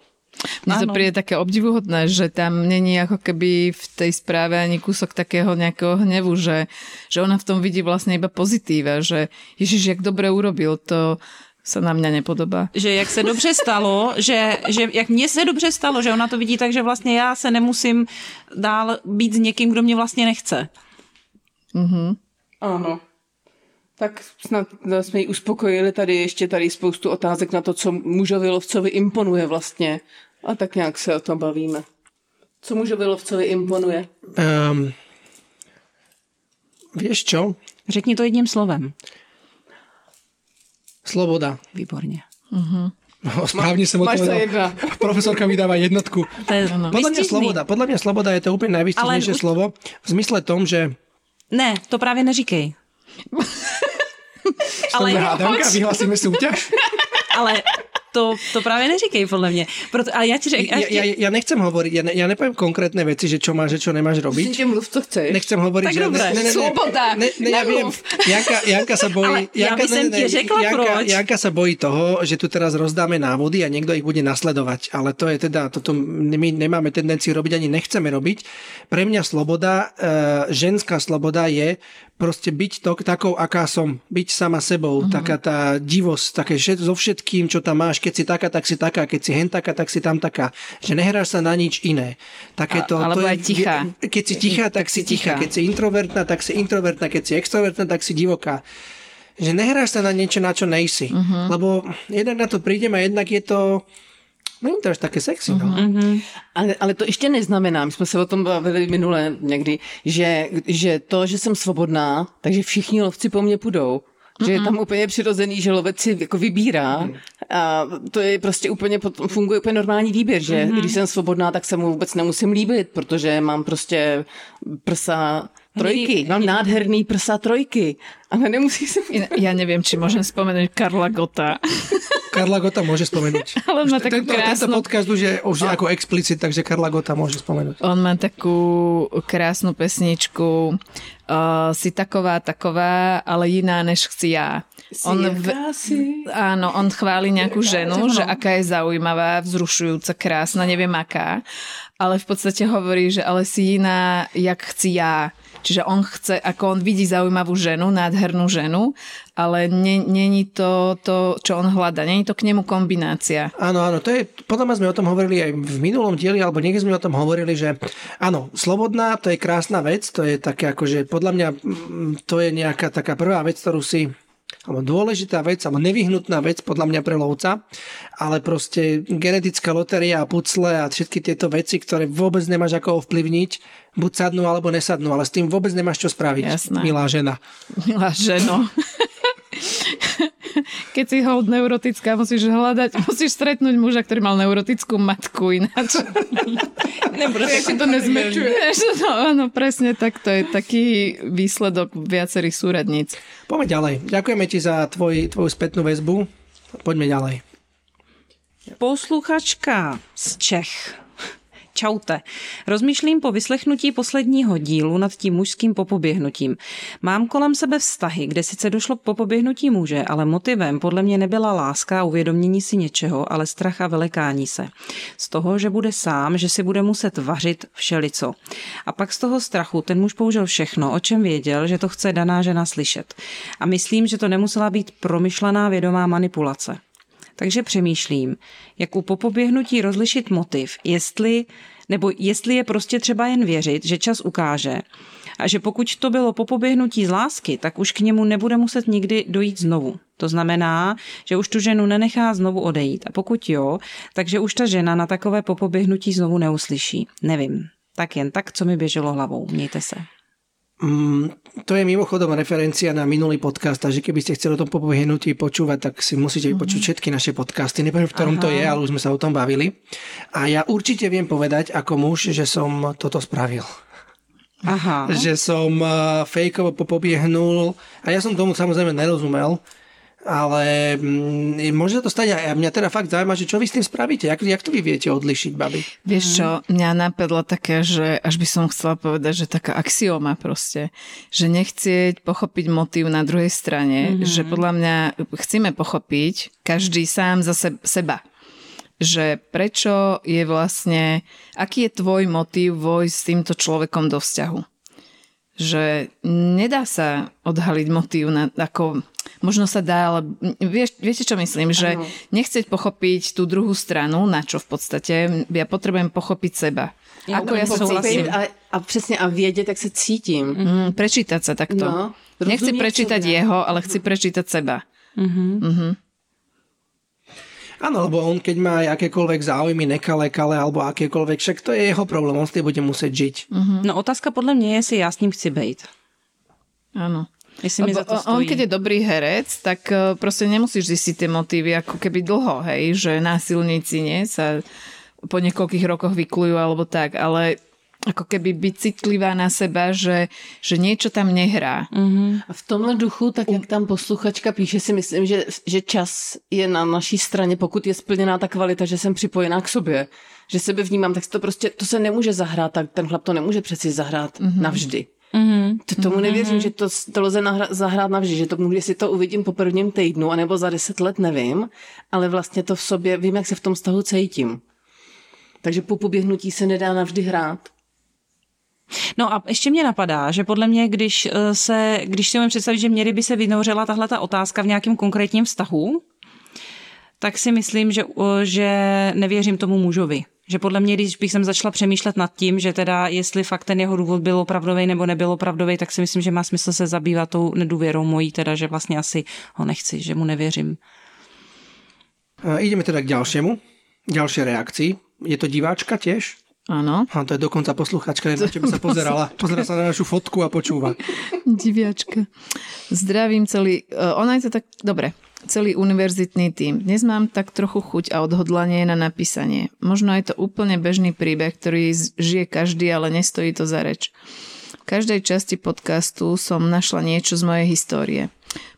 Speaker 2: Mne to príde také obdivuhodné, že tam není ako keby v tej správe ani kúsok takého nejakého hnevu, že, že ona v tom vidí vlastne iba pozitíva, že Ježiš, jak dobre urobil, to sa na mňa nepodobá.
Speaker 4: že jak se dobře stalo, že, že jak mně se dobře stalo, že ona to vidí tak, že vlastně já se nemusím dál být s někým, kdo mě vlastně nechce.
Speaker 3: Ano. Tak snad jsme ji uspokojili tady ještě tady spoustu otázek na to, co mužovi lovcovi imponuje vlastně. A tak nějak se o tom bavíme. Co mužovi lovcovi imponuje?
Speaker 1: Um, vieš čo?
Speaker 4: Řekni to jedním slovem.
Speaker 1: Sloboda.
Speaker 4: Výborně.
Speaker 1: No, správne som
Speaker 3: Máš
Speaker 1: odpovedal.
Speaker 3: jedna.
Speaker 1: Profesorka mi dáva jednotku.
Speaker 4: To je
Speaker 1: Podľa mňa sloboda. Podľa mňa sloboda je to úplne najvystižnejšie
Speaker 4: Ale už-
Speaker 1: slovo. V zmysle tom, že
Speaker 4: Ne, to právě neříkej.
Speaker 1: ale hádanka, vyhlasíme súťaž.
Speaker 4: ale to, to právě neříkej, podle mě. Proto, ale já ti řek,
Speaker 1: Ja, ja, ja nechcem hovoriť, ja, ne, ja nepoviem konkrétne veci, že čo máš, že čo nemáš robiť.
Speaker 3: Určitě mluv, co chceš.
Speaker 1: Nechcem hovoriť,
Speaker 4: Tak
Speaker 1: že...
Speaker 4: dobre.
Speaker 1: Ne, ne, ne,
Speaker 3: Sloboda,
Speaker 1: Ne, ne, ja viem. Janka, Janka sa bojí...
Speaker 4: Ale ja by som ti řekla
Speaker 1: Janka,
Speaker 4: proč.
Speaker 1: Janka sa bojí toho, že tu teraz rozdáme návody a niekto ich bude nasledovať. Ale to je teda, toto my nemáme tendenciu robiť, ani nechceme robiť. Pre mňa sloboda, e, ženská sloboda je proste byť to, takou, aká som. Byť sama sebou.
Speaker 4: Mhm.
Speaker 1: Taká tá divosť, také všet, so všetkým, čo tam máš. Keď si taká, tak si taká. Keď si hen taká, tak si tam taká. Že nehráš sa na nič iné. Takéto,
Speaker 2: A- alebo
Speaker 1: to je,
Speaker 2: aj tichá.
Speaker 1: Keď si tichá, tak si tichá. Keď si introvertná, tak si introvertná. Keď si extrovertná, tak si divoká. Že nehráš sa na niečo, na čo nejsi. Uh-huh. Lebo jednak na to prídem a jednak je to... Není to až také sexy, no. Uh-huh.
Speaker 3: Ale, ale to ještě neznamená, my jsme se o tom bavili minule někdy, že, že to, že jsem svobodná, takže všichni lovci po mně půjdou. Že je tam úplně přirozený, že lovec si jako vybírá a to je prostě úplně, potom funguje úplně normální výběr, že když jsem svobodná, tak se mu vůbec nemusím líbit, protože mám prostě prsa trojky, mám nádherný prsa trojky, ale nemusí se
Speaker 2: In- Ja neviem, či môžem spomenúť Karla Gota.
Speaker 1: Karla Gota môže spomenúť.
Speaker 2: Ale on má takú
Speaker 1: tento, tento
Speaker 2: krásnu...
Speaker 1: podcast už je, už je ako explicit, takže Karla Gota môže spomenúť.
Speaker 2: On má takú krásnu pesničku uh, Si taková, taková, ale iná než chci ja. On v,
Speaker 3: si...
Speaker 2: áno, on chváli nejakú ženu, že aká je zaujímavá, vzrušujúca, krásna, neviem aká, ale v podstate hovorí, že ale si iná, jak chci ja. Čiže on chce, ako on vidí zaujímavú ženu, nádhernú ženu, ale ne- není to, to, čo on hľada. Není to k nemu kombinácia.
Speaker 1: Áno, áno, to je, podľa mňa sme o tom hovorili aj v minulom dieli, alebo niekde sme o tom hovorili, že áno, slobodná, to je krásna vec, to je také akože, podľa mňa mm, to je nejaká taká prvá vec, ktorú si alebo dôležitá vec, alebo nevyhnutná vec podľa mňa pre lovca, ale proste genetická lotéria a pucle a všetky tieto veci, ktoré vôbec nemáš ako ovplyvniť, buď sadnú alebo nesadnú, ale s tým vôbec nemáš čo spraviť,
Speaker 2: Jasné.
Speaker 1: milá žena.
Speaker 2: Milá ženo. Keď si hold neurotická, musíš hľadať, musíš stretnúť muža, ktorý mal neurotickú matku ináč.
Speaker 3: Jak si to nezmečuje.
Speaker 2: No, áno, presne tak. To je taký výsledok viacerých súradníc.
Speaker 1: Poďme ďalej. Ďakujeme ti za tvoj, tvoju spätnú väzbu. Poďme ďalej.
Speaker 4: Posluchačka z Čech. Čaute. Rozmýšlím po vyslechnutí posledního dílu nad tím mužským popoběhnutím. Mám kolem sebe vztahy, kde sice došlo k popoběhnutí muže, ale motivem podle mě nebyla láska a uvědomění si něčeho, ale strach a velekání se. Z toho, že bude sám, že si bude muset vařit všelico. A pak z toho strachu ten muž použil všechno, o čem věděl, že to chce daná žena slyšet. A myslím, že to nemusela být promyšlená vědomá manipulace. Takže přemýšlím, jak u popoběhnutí rozlišit motiv, jestli, nebo jestli je prostě třeba jen věřit, že čas ukáže a že pokud to bylo po poběhnutí z lásky, tak už k němu nebude muset nikdy dojít znovu. To znamená, že už tu ženu nenechá znovu odejít. A pokud jo, takže už ta žena na takové popoběhnutí znovu neuslyší. Nevím. Tak jen tak, co mi běželo hlavou. Mějte se.
Speaker 1: Mm, to je mimochodom referencia na minulý podcast, takže keby ste chceli o tom popohnutí počúvať, tak si musíte mm-hmm. vypočuť všetky naše podcasty. Neviem, v ktorom Aha. to je, ale už sme sa o tom bavili. A ja určite viem povedať ako muž, že som toto spravil. Aha. Že som uh, fejkovo popobiehnul a ja som tomu samozrejme nerozumel, ale mm, môže sa to stať aj mňa teda fakt zaujíma, že čo vy s tým spravíte, jak, jak to vy viete odlišiť, babi?
Speaker 2: Vieš čo, mňa napadla také, že až by som chcela povedať, že taká axioma proste, že nechcieť pochopiť motív na druhej strane, mm-hmm. že podľa mňa chceme pochopiť každý sám za seba že prečo je vlastne, aký je tvoj motív vojsť s týmto človekom do vzťahu. Že nedá sa odhaliť motív na, ako možno sa dá, ale vieš, viete, čo myslím? Že ano. nechceť pochopiť tú druhú stranu, na čo v podstate, ja potrebujem pochopiť seba.
Speaker 3: Ja ako ja sa cítim. A, a přesně a vědět, jak se cítím.
Speaker 2: Mm, prečítať sa takto. No, Nechci prečítať sebe. jeho, ale chci prečítať seba. Mm-hmm. Mm-hmm.
Speaker 1: Áno, lebo on keď má akékoľvek záujmy nekalé, kale alebo akékoľvek, však to je jeho problém, on s tým bude musieť žiť.
Speaker 4: Mm-hmm. No otázka podľa mňa je, jestli ja s ním chci bejť.
Speaker 2: Áno. Jestli mi za to stojí. On keď je dobrý herec, tak e, proste nemusíš zistiť tie motívy ako keby dlho, hej, že násilníci nie, sa po niekoľkých rokoch vyklujú alebo tak, ale ako keby byť citlivá na seba, že, že niečo tam nehrá.
Speaker 3: Mm-hmm. A v tomhle duchu, tak jak tam posluchačka píše, si myslím, že, že čas je na naší straně, pokud je splněná ta kvalita, že jsem připojená k sobě, že sebe vnímám, tak to prostě, to se nemůže zahrát, tak ten chlap to nemůže přeci zahrát mm-hmm. navždy. Mm-hmm. To tomu nevěřím, mm-hmm. že to, to lze nahra, zahrát navždy, že to může si to uvidím po prvním týdnu, anebo za deset let, nevím, ale vlastně to v sobě, vím, jak se v tom vztahu cítím. Takže po poběhnutí se nedá navždy hrát.
Speaker 4: No a ještě mě napadá, že podle mě, když eh, se, když si můžeme představit, že měli by se vynořila tahle ta otázka v nějakém konkrétním vztahu, tak si myslím, že, eh, že nevěřím tomu mužovi. Že podle mě, když bych jsem začala přemýšlet nad tím, že teda jestli fakt ten jeho důvod byl opravdový nebo nebyl opravdový, tak si myslím, že má smysl se zabývat tou nedůvěrou mojí, teda, že vlastně asi ho nechci, že mu nevěřím.
Speaker 1: Ideme teda k ďalšiemu, ďalšej reakcii. Je to diváčka tiež?
Speaker 2: Áno.
Speaker 1: A to je dokonca posluchačka, na čo by sa pozerala. Pozera sa na našu fotku a počúva.
Speaker 2: Diviačka. Zdravím celý... Uh, ona je to tak... Dobre celý univerzitný tým. Dnes mám tak trochu chuť a odhodlanie na napísanie. Možno je to úplne bežný príbeh, ktorý žije každý, ale nestojí to za reč. V každej časti podcastu som našla niečo z mojej histórie.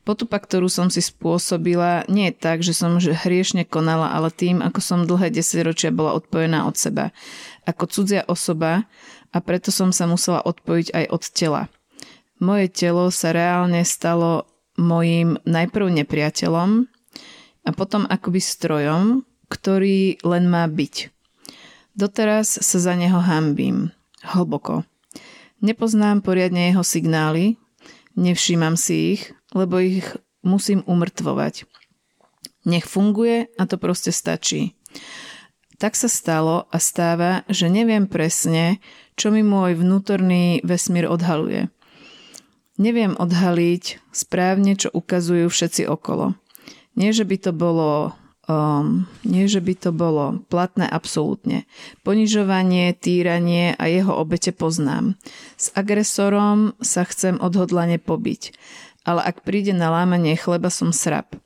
Speaker 2: Potupa, ktorú som si spôsobila, nie je tak, že som hriešne konala, ale tým, ako som dlhé desaťročia bola odpojená od seba. Ako cudzia osoba a preto som sa musela odpojiť aj od tela. Moje telo sa reálne stalo mojim najprv nepriateľom a potom akoby strojom, ktorý len má byť. Doteraz sa za neho hambím. Hlboko. Nepoznám poriadne jeho signály, nevšímam si ich, lebo ich musím umrtvovať. Nech funguje a to proste stačí. Tak sa stalo a stáva, že neviem presne, čo mi môj vnútorný vesmír odhaluje – Neviem odhaliť správne, čo ukazujú všetci okolo. Nie, že by to bolo um, nie, že by to bolo platné absolútne. Ponižovanie, týranie a jeho obete poznám. S agresorom sa chcem odhodlane pobiť, ale ak príde na lámanie chleba, som srab.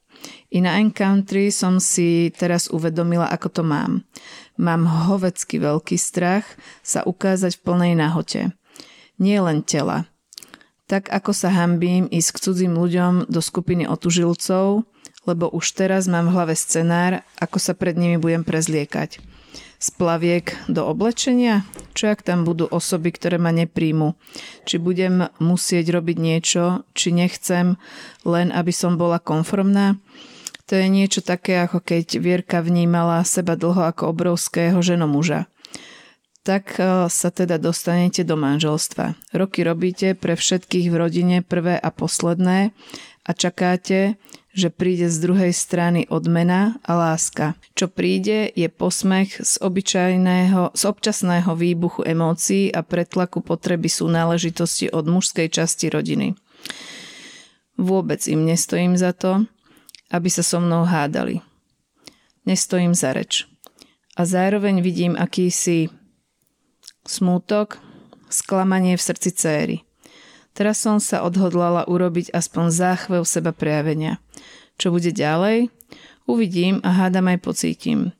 Speaker 2: I na Encountry som si teraz uvedomila, ako to mám. Mám hovecký veľký strach sa ukázať v plnej nahote. Nie len tela, tak ako sa hambím ísť k cudzím ľuďom do skupiny otužilcov, lebo už teraz mám v hlave scenár, ako sa pred nimi budem prezliekať. Z plaviek do oblečenia? Čo ak tam budú osoby, ktoré ma nepríjmu? Či budem musieť robiť niečo, či nechcem, len aby som bola konformná? To je niečo také, ako keď Vierka vnímala seba dlho ako obrovského ženomuža tak e, sa teda dostanete do manželstva. Roky robíte pre všetkých v rodine prvé a posledné a čakáte, že príde z druhej strany odmena a láska. Čo príde je posmech z obyčajného, z občasného výbuchu emócií a pretlaku potreby sú náležitosti od mužskej časti rodiny. Vôbec im nestojím za to, aby sa so mnou hádali. Nestojím za reč. A zároveň vidím akýsi smútok, sklamanie v srdci céry. Teraz som sa odhodlala urobiť aspoň záchvev seba prejavenia. Čo bude ďalej? Uvidím a hádam aj pocítim.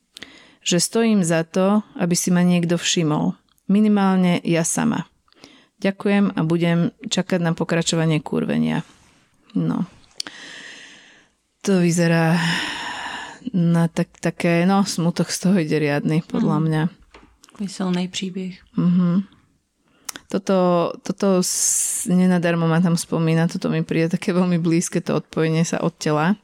Speaker 2: Že stojím za to, aby si ma niekto všimol. Minimálne ja sama. Ďakujem a budem čakať na pokračovanie kurvenia. No. To vyzerá na tak, také, no smutok z toho ide riadny, podľa mm.
Speaker 4: Vyselný príbeh.
Speaker 2: Mhm. Toto, toto nenadarmo ma tam spomína, toto mi príde také veľmi blízke, to odpojenie sa od tela.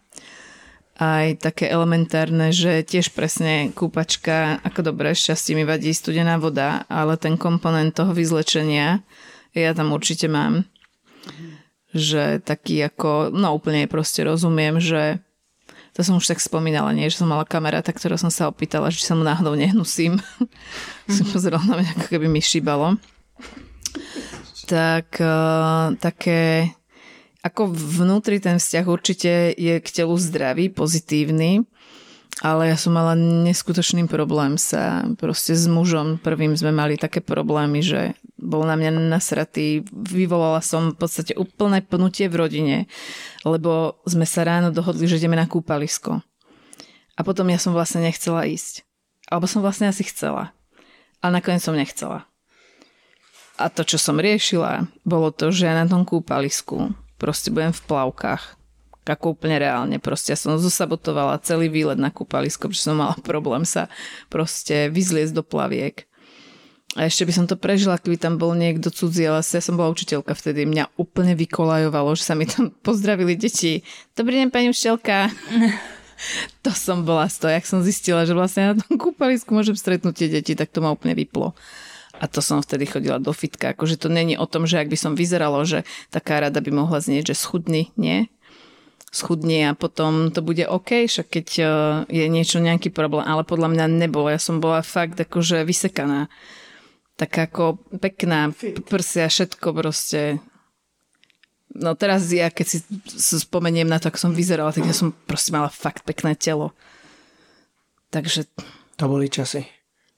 Speaker 2: Aj také elementárne, že tiež presne kúpačka, ako dobré, šťastie mi vadí studená voda, ale ten komponent toho vyzlečenia ja tam určite mám. Že taký ako, no úplne proste rozumiem, že to som už tak spomínala, nie, že som mala kamaráta, ktorá som sa opýtala, či sa mu náhodou nehnusím. Mm-hmm. som pozerala na mňa, ako keby mi šíbalo tak uh, také ako vnútri ten vzťah určite je k telu zdravý, pozitívny, ale ja som mala neskutočný problém sa proste s mužom. Prvým sme mali také problémy, že bol na mňa nasratý. Vyvolala som v podstate úplné pnutie v rodine, lebo sme sa ráno dohodli, že ideme na kúpalisko. A potom ja som vlastne nechcela ísť. Alebo som vlastne asi chcela. Ale nakoniec som nechcela. A to, čo som riešila, bolo to, že ja na tom kúpalisku proste budem v plavkách. Ako úplne reálne. Proste ja som zosabotovala celý výlet na kúpalisko, pretože som mala problém sa proste vyzliesť do plaviek. A ešte by som to prežila, keby tam bol niekto cudzí, ale ja som bola učiteľka vtedy. Mňa úplne vykolajovalo, že sa mi tam pozdravili deti. Dobrý deň, pani učiteľka. to som bola z toho, jak som zistila, že vlastne na tom kúpalisku môžem stretnúť tie deti, tak to ma úplne vyplo. A to som vtedy chodila do fitka. Akože to není o tom, že ak by som vyzeralo, že taká rada by mohla znieť, že schudni, nie? Schudni a potom to bude OK, však keď e, je niečo, nejaký problém. Ale podľa mňa nebolo. Ja som bola fakt akože vysekaná. Tak ako pekná, prsia, všetko proste. No teraz ja, keď si spomeniem na to, ako som vyzerala, tak ja som proste mala fakt pekné telo. Takže...
Speaker 1: To boli časy.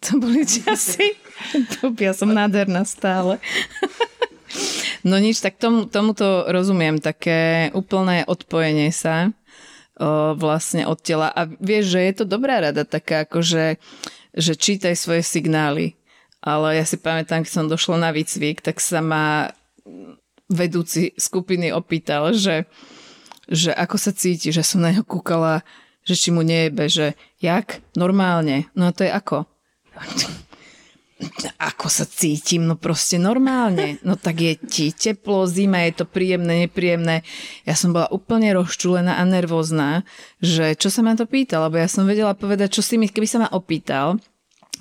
Speaker 2: To boli časy. ja som nádherná stále. No nič, tak tomu, tomuto rozumiem, také úplné odpojenie sa o, vlastne od tela. A vieš, že je to dobrá rada, taká ako, že, že čítaj svoje signály. Ale ja si pamätám, keď som došla na výcvik, tak sa ma vedúci skupiny opýtal, že, že ako sa cíti, že som na neho kúkala, že či mu nejebe, že jak? Normálne. No a to je ako? Ako sa cítim? No proste normálne. No tak je ti teplo, zima, je to príjemné, nepríjemné. Ja som bola úplne rozčulená a nervózna, že čo sa ma to pýtal, lebo ja som vedela povedať, čo si mi, keby sa ma opýtal,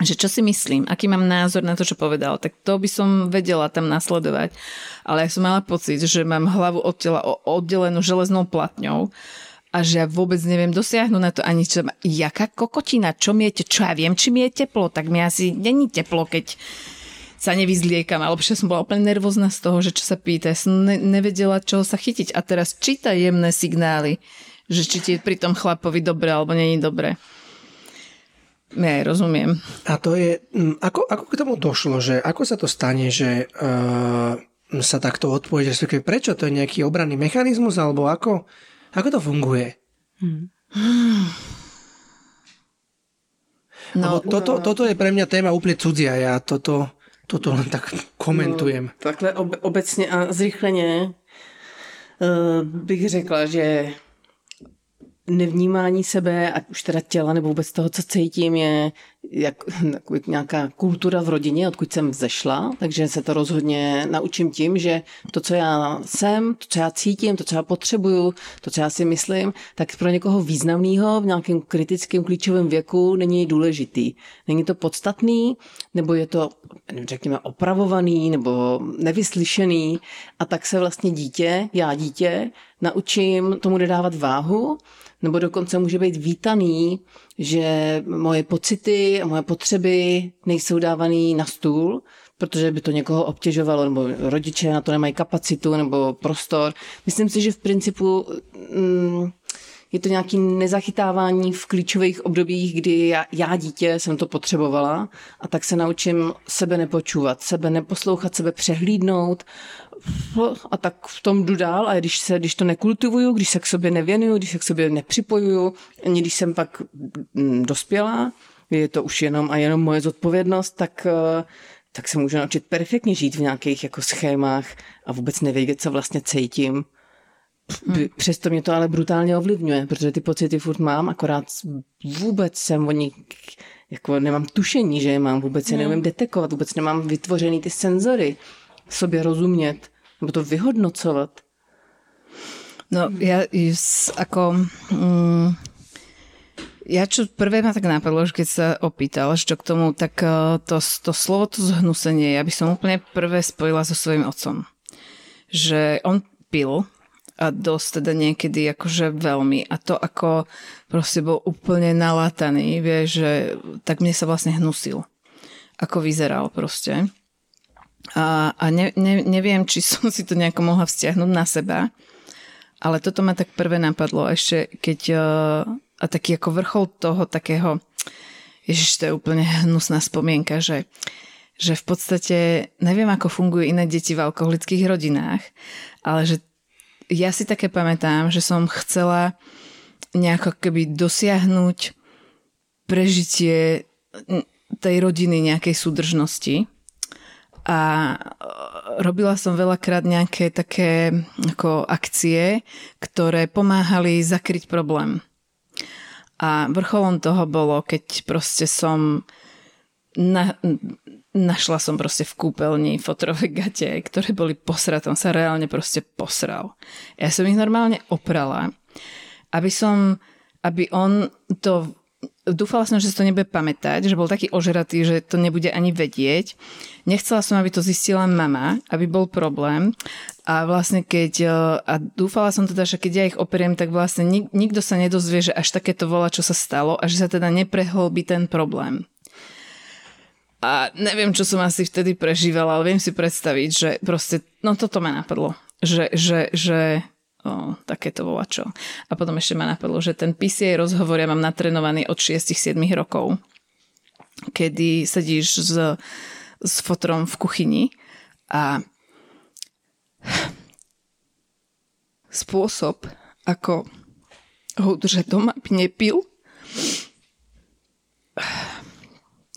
Speaker 2: že čo si myslím, aký mám názor na to, čo povedal, tak to by som vedela tam nasledovať. Ale ja som mala pocit, že mám hlavu od tela oddelenú železnou platňou a že ja vôbec neviem dosiahnuť na to ani čo, jaká kokotina, čo mi je, čo ja viem, či mi je teplo, tak mi asi není teplo, keď sa nevyzliekam, alebo že som bola úplne nervózna z toho, že čo sa pýta, ja som ne- nevedela, čoho sa chytiť a teraz číta jemné signály, že či je pri tom chlapovi dobre, alebo není dobre. Ja rozumiem.
Speaker 1: A to je, mm, ako, ako k tomu došlo, že ako sa to stane, že uh, sa takto odpojí, že prečo to je nejaký obranný mechanizmus, alebo ako, ako to funguje? Hmm. No, toto, toto je pre mňa téma úplne cudzia. Ja toto, toto len tak komentujem. No,
Speaker 3: takhle ob, obecně a zrychleně uh, bych řekla, že nevnímání sebe, ať už teda těla nebo vůbec toho, co cítím, je jak, jak nějaká kultura v rodině, odkud jsem vzešla, takže se to rozhodně naučím tím, že to, co já jsem, to, co já cítím, to, co já potřebuju, to, co já si myslím, tak pro někoho významného v nějakém kritickém klíčovém věku není důležitý. Není to podstatný, nebo je to, řekněme, opravovaný, nebo nevyslyšený a tak se vlastně dítě, já dítě, naučím tomu nedávat váhu, nebo dokonce může být vítaný, že moje pocity a moje potřeby nejsou dávaný na stůl, protože by to někoho obtěžovalo, nebo rodiče na to nemají kapacitu nebo prostor. Myslím si, že v principu mm, je to nějaké nezachytávání v klíčových obdobích, kdy já, já dítě jsem to potřebovala a tak se naučím sebe nepočúvat, sebe neposlouchat, sebe přehlídnout a tak v tom jdu dál. A když, se, když to nekultivuju, když se k sobě nevěnuju, když se k sobě nepřipojuju, ani když jsem pak mm, dospělá, je to už jenom a jenom moje zodpovědnost, tak, eh, tak se můžu naučit perfektně žít v nějakých jako schémách a vůbec nevědět, co vlastně cítím Hmm. Přesto mě to ale brutálně ovlivňuje, protože ty pocity furt mám, akorát vůbec jsem o nich, jako nemám tušení, že je mám, vůbec je neumím detekovat, vůbec nemám vytvořený ty senzory, sobě rozumět, nebo to vyhodnocovat.
Speaker 2: No, ja ako... Mm, ja čo prvé ma tak napadlo, že keď sa opýtal, čo k tomu, tak eh, to, to slovo, to zhnusenie, ja by som úplne prvé spojila so svojím otcom. Že on pil a dosť teda niekedy akože veľmi. A to ako proste bol úplne nalátaný, vie, že tak mne sa vlastne hnusil. Ako vyzeral proste. A, a ne, ne, neviem, či som si to nejako mohla vzťahnuť na seba, ale toto ma tak prvé napadlo ešte, keď e, a taký ako vrchol toho takého Ježiš, to je úplne hnusná spomienka, že, že v podstate neviem, ako fungujú iné deti v alkoholických rodinách, ale že ja si také pamätám, že som chcela nejako keby dosiahnuť prežitie tej rodiny nejakej súdržnosti. A e, robila som veľakrát nejaké také ako akcie, ktoré pomáhali zakryť problém. A vrcholom toho bolo, keď proste som na, našla som proste v kúpeľni fotrové gate, ktoré boli posraté. On sa reálne proste posral. Ja som ich normálne oprala, aby som, aby on to dúfala som, že si to nebude pamätať, že bol taký ožratý, že to nebude ani vedieť. Nechcela som, aby to zistila mama, aby bol problém. A vlastne keď, e, a dúfala som teda, že keď ja ich operiem, tak vlastne nik, nikto sa nedozvie, že až takéto volá, čo sa stalo a že sa teda neprehlbí ten problém. A neviem, čo som asi vtedy prežívala, ale viem si predstaviť, že proste, no toto ma napadlo. Že, že, že o, také to bola čo. A potom ešte ma napadlo, že ten PCA rozhovor ja mám natrenovaný od 6-7 rokov, kedy sedíš s, s fotrom v kuchyni a spôsob, ako ho udržať doma, nepil,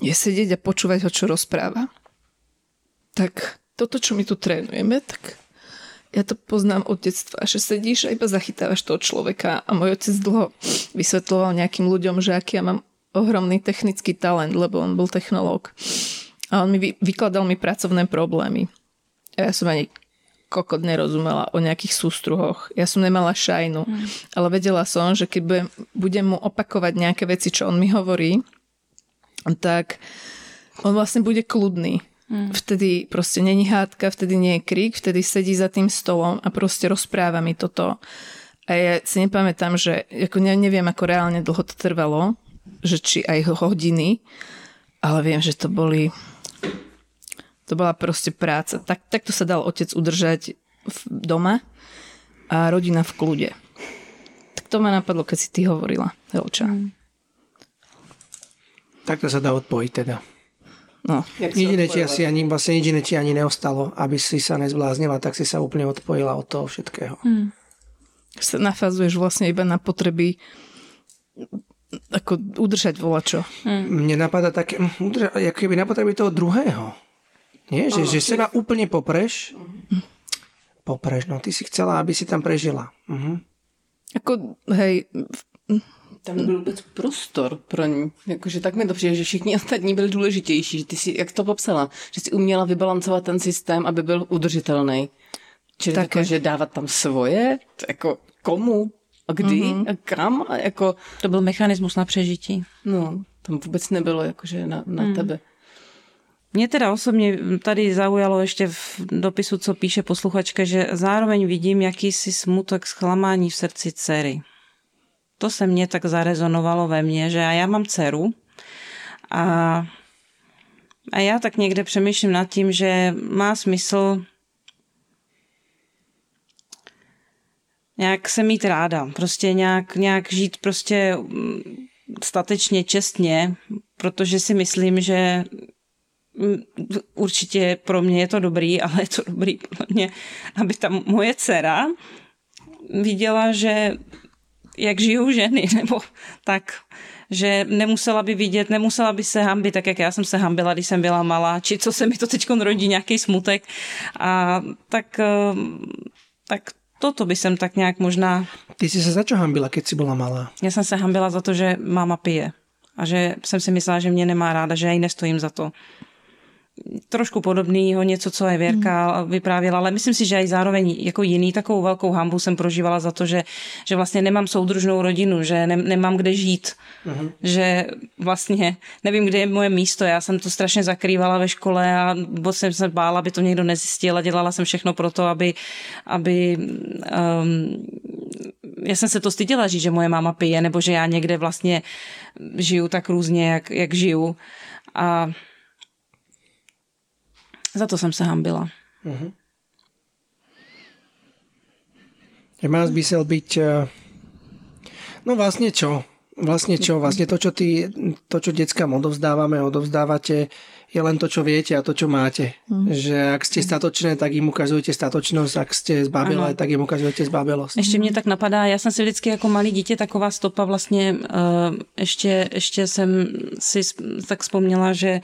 Speaker 2: je sedieť a počúvať ho, čo rozpráva. Tak toto, čo my tu trénujeme, tak ja to poznám od detstva, že sedíš a iba zachytávaš toho človeka a môj otec dlho vysvetloval nejakým ľuďom, že aký ja mám ohromný technický talent, lebo on bol technológ. A on mi vy, vykladal mi pracovné problémy. A ja som ani kokot nerozumela o nejakých sústruhoch. Ja som nemala šajnu, mm. ale vedela som, že keď budem, budem mu opakovať nejaké veci, čo on mi hovorí, tak on vlastne bude kľudný. Mm. Vtedy proste není hádka, vtedy nie je krik, vtedy sedí za tým stolom a proste rozpráva mi toto. A ja si nepamätám, že ako ne, neviem, ako reálne dlho to trvalo, že či aj hodiny, ale viem, že to boli to bola proste práca. Tak, takto sa dal otec udržať v doma a rodina v kľude. Tak to ma napadlo, keď si ty hovorila, Helča. Mm.
Speaker 1: Takto sa dá odpojiť teda.
Speaker 2: No.
Speaker 1: Jediné ti asi ani, vlastne jediné ti ani neostalo, aby si sa nezbláznila, tak si sa úplne odpojila od toho všetkého. Hmm.
Speaker 2: Sa nafazuješ vlastne iba na potreby ako udržať volačo.
Speaker 1: Hmm. Mne napadá také, hm, udržať, ako keby na potreby toho druhého. Nie? Že, že seba úplne popreš. Popreš, no ty si chcela, aby si tam prežila. Uh-huh.
Speaker 2: Ako, hej,
Speaker 3: tam nebyl vůbec prostor pro ní. Jakože tak mi to přijde, že všichni ostatní byli důležitější. Že ty si, jak to popsala, že si uměla vybalancovat ten systém, aby byl udržitelný. Čili jako, že dávat tam svoje, jako komu a kdy mm-hmm. a kam a jako...
Speaker 4: To byl mechanismus na přežití.
Speaker 3: No, tam vůbec nebylo jakože na, na mm. tebe.
Speaker 4: Mě teda osobně tady zaujalo ještě v dopisu, co píše posluchačka, že zároveň vidím jakýsi smutek zklamání v srdci dcery. To se mně tak zarezonovalo ve mně, že já mám dceru a, a já tak někde přemýšlím nad tím, že má smysl nějak se mít ráda, prostě nějak, nějak žít prostě mm, statečně, čestně, protože si myslím, že mm, určitě pro mě je to dobrý, ale je to dobrý pro mě, aby ta moje dcera viděla, že jak žijou ženy, nebo tak, že nemusela by vidět, nemusela by se hambit, tak jak já jsem se hambila, když jsem byla malá, či co se mi to teď rodí, nějaký smutek. A tak, ehm, tak toto by som tak nejak možná...
Speaker 1: Ty si sa za čo hambila, keď si bola malá?
Speaker 4: Ja som sa hambila za to, že máma pije. A že jsem si myslela, že mě nemá ráda, že já jí nestojím za to trošku podobného, něco, co je Věrka mm. vyprávěla, ale myslím si, že i zároveň jako jiný takovou velkou hambu jsem prožívala za to, že, že vlastně nemám soudružnou rodinu, že ne, nemám kde žít, mm. že vlastně nevím, kde je moje místo. Já jsem to strašně zakrývala ve škole a moc jsem se bála, aby to někdo nezjistil a dělala jsem všechno pro to, aby, aby um, já jsem se to styděla říct, že moje máma pije, nebo že já někde vlastně žiju tak různě, jak, jak žiju. A za to som sa hambila. Uh-huh.
Speaker 1: Má zmysel byť... Eh, no vlastne čo? Vlastne čo? Vlastne to, čo, ty, to, čo deckám odovzdávame, odovzdávate, je len to, čo viete a to, čo máte. Mm. Že ak ste statočné, tak im ukazujete statočnosť, ak ste zbabelé, tak im ukazujete zbabelosť.
Speaker 4: Ještě mě tak napadá, já jsem si vždycky jako malý dítě taková stopa vlastně, uh, ještě, ještě jsem si tak vzpomněla, že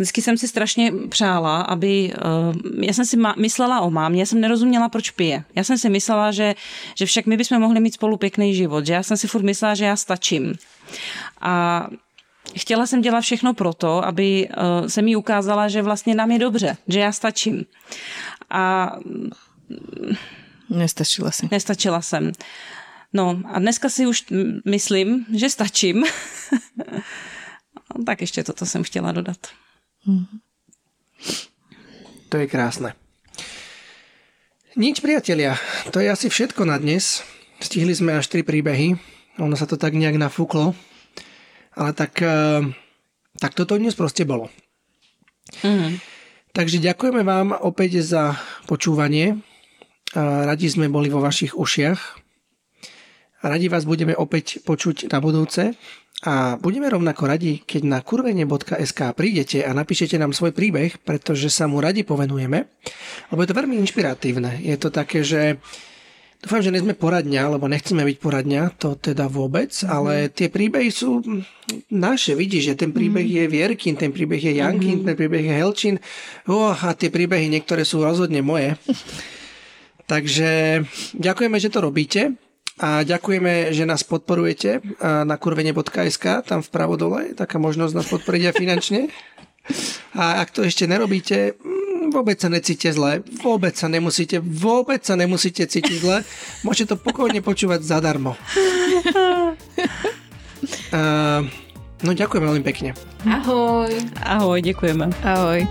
Speaker 4: Vždycky jsem si strašně přála, aby... Uh, já jsem si myslela o mámě, já jsem nerozuměla, proč pije. Já jsem si myslela, že, že však my bychom mohli mít spolu pěkný život, že já jsem si furt myslela, že já stačím. A chtěla jsem dělat všechno proto, aby uh, se mi ukázala, že vlastně nám je dobře, že já stačím. A...
Speaker 2: Nestačila si.
Speaker 4: Nestačila jsem. No a dneska si už myslím, že stačím. tak ještě toto jsem chtěla dodat.
Speaker 1: To je krásne. Nič, priatelia, to je asi všetko na dnes. Stihli sme až tri príbehy. Ono sa to tak nejak nafúklo. Ale tak, eh, tak toto dnes proste bolo. Mm-hmm. Takže ďakujeme vám opäť za počúvanie. Radi sme boli vo vašich ušiach. Radi vás budeme opäť počuť na budúce. A budeme rovnako radi, keď na kurvenie.sk prídete a napíšete nám svoj príbeh, pretože sa mu radi povenujeme, lebo je to veľmi inšpiratívne. Je to také, že dúfam, že sme poradňa, lebo nechceme byť poradňa, to teda vôbec, mm. ale tie príbehy sú naše. Vidíš, že ten príbeh mm. je Vierkin, ten príbeh je Jankin, mm. ten príbeh je Helčin oh, a tie príbehy niektoré sú rozhodne moje. Takže ďakujeme, že to robíte. A ďakujeme, že nás podporujete na kurvene.sk, tam vpravo dole, taká možnosť nás podporiť aj finančne. A ak to ešte nerobíte, mm, vôbec sa necíte zle, vôbec sa nemusíte, vôbec sa nemusíte cítiť zle, môžete to pokojne počúvať zadarmo. Uh, no ďakujem veľmi pekne.
Speaker 3: Ahoj.
Speaker 4: Ahoj, ďakujeme.
Speaker 2: Ahoj.